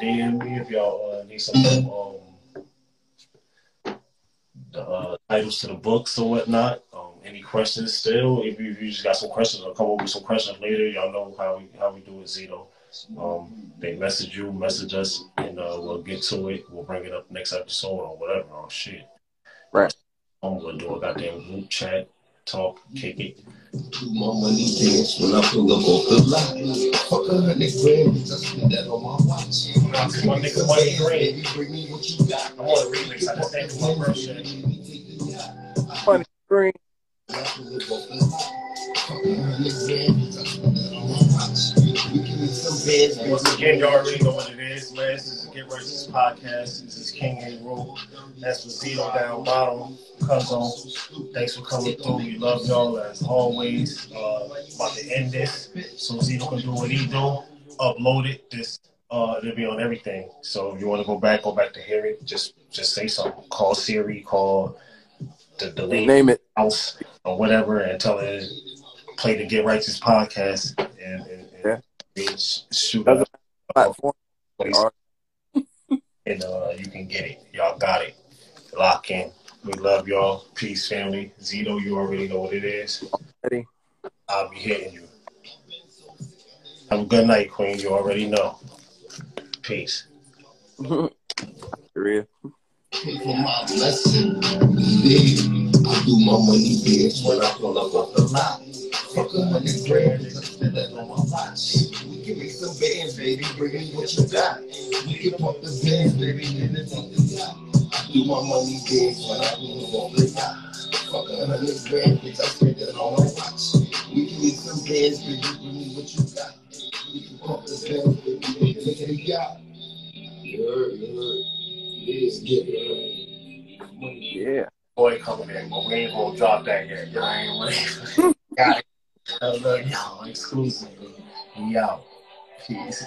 DM me if y'all uh, need some um, the uh, titles to the books or whatnot. Um, any questions still? If you, if you just got some questions, or come up with some questions later. Y'all know how we how we do it, Zito. Um, they message you, message us, and uh, we'll get to it. We'll bring it up next episode or whatever. Oh shit. Right. I'm gonna do a goddamn group chat, talk, kick it. Do my money dance when I pull up off the lot. Fuck a hundred grand, bitch, I spend that on my watch. My nigga Money. Baby, bring me what you got. I want a remix. I just think it's my birthday. Funny green. Once again, you already know what it is, man. This is the Get Righteous podcast. This is King Heru. That's Zito down bottom. Comes on. Thanks for coming through. We love y'all as always. Uh, about to end this so Zito can do what he do. Upload it. This uh, it'll be on everything. So if you want to go back, go back to hear it. Just just say something. Call Siri. Call the the Name it. house or whatever and tell it play the Get Righteous podcast and, and, and shoot up Platform. and uh, you can get it. Y'all got it. Lock in. We love y'all. Peace, family. Zito, you already know what it is. Ready? I'll be hitting you. Have a good night, Queen. You already know. Peace. [laughs] Korea. Pay for my blessing. I do my money dance when I pull up off the lot. Fuck a hundred grand, spend that on my watch. We can make some bands, baby, bring me what you got. We can pump the bands, baby, and then pump the yacht. I do my money dance when I pull up off the lot. Fuck a hundred grand, bitch, I spend that on my watch. We can make some bands, baby, bring me what you got. We can pump the bands, baby, and then the yacht. You heard, you heard. Let's get. Yeah. Boy coming in, but we ain't gonna drop that yet. Y'all ain't waiting. [laughs] I love y'all exclusively. Out. Peace.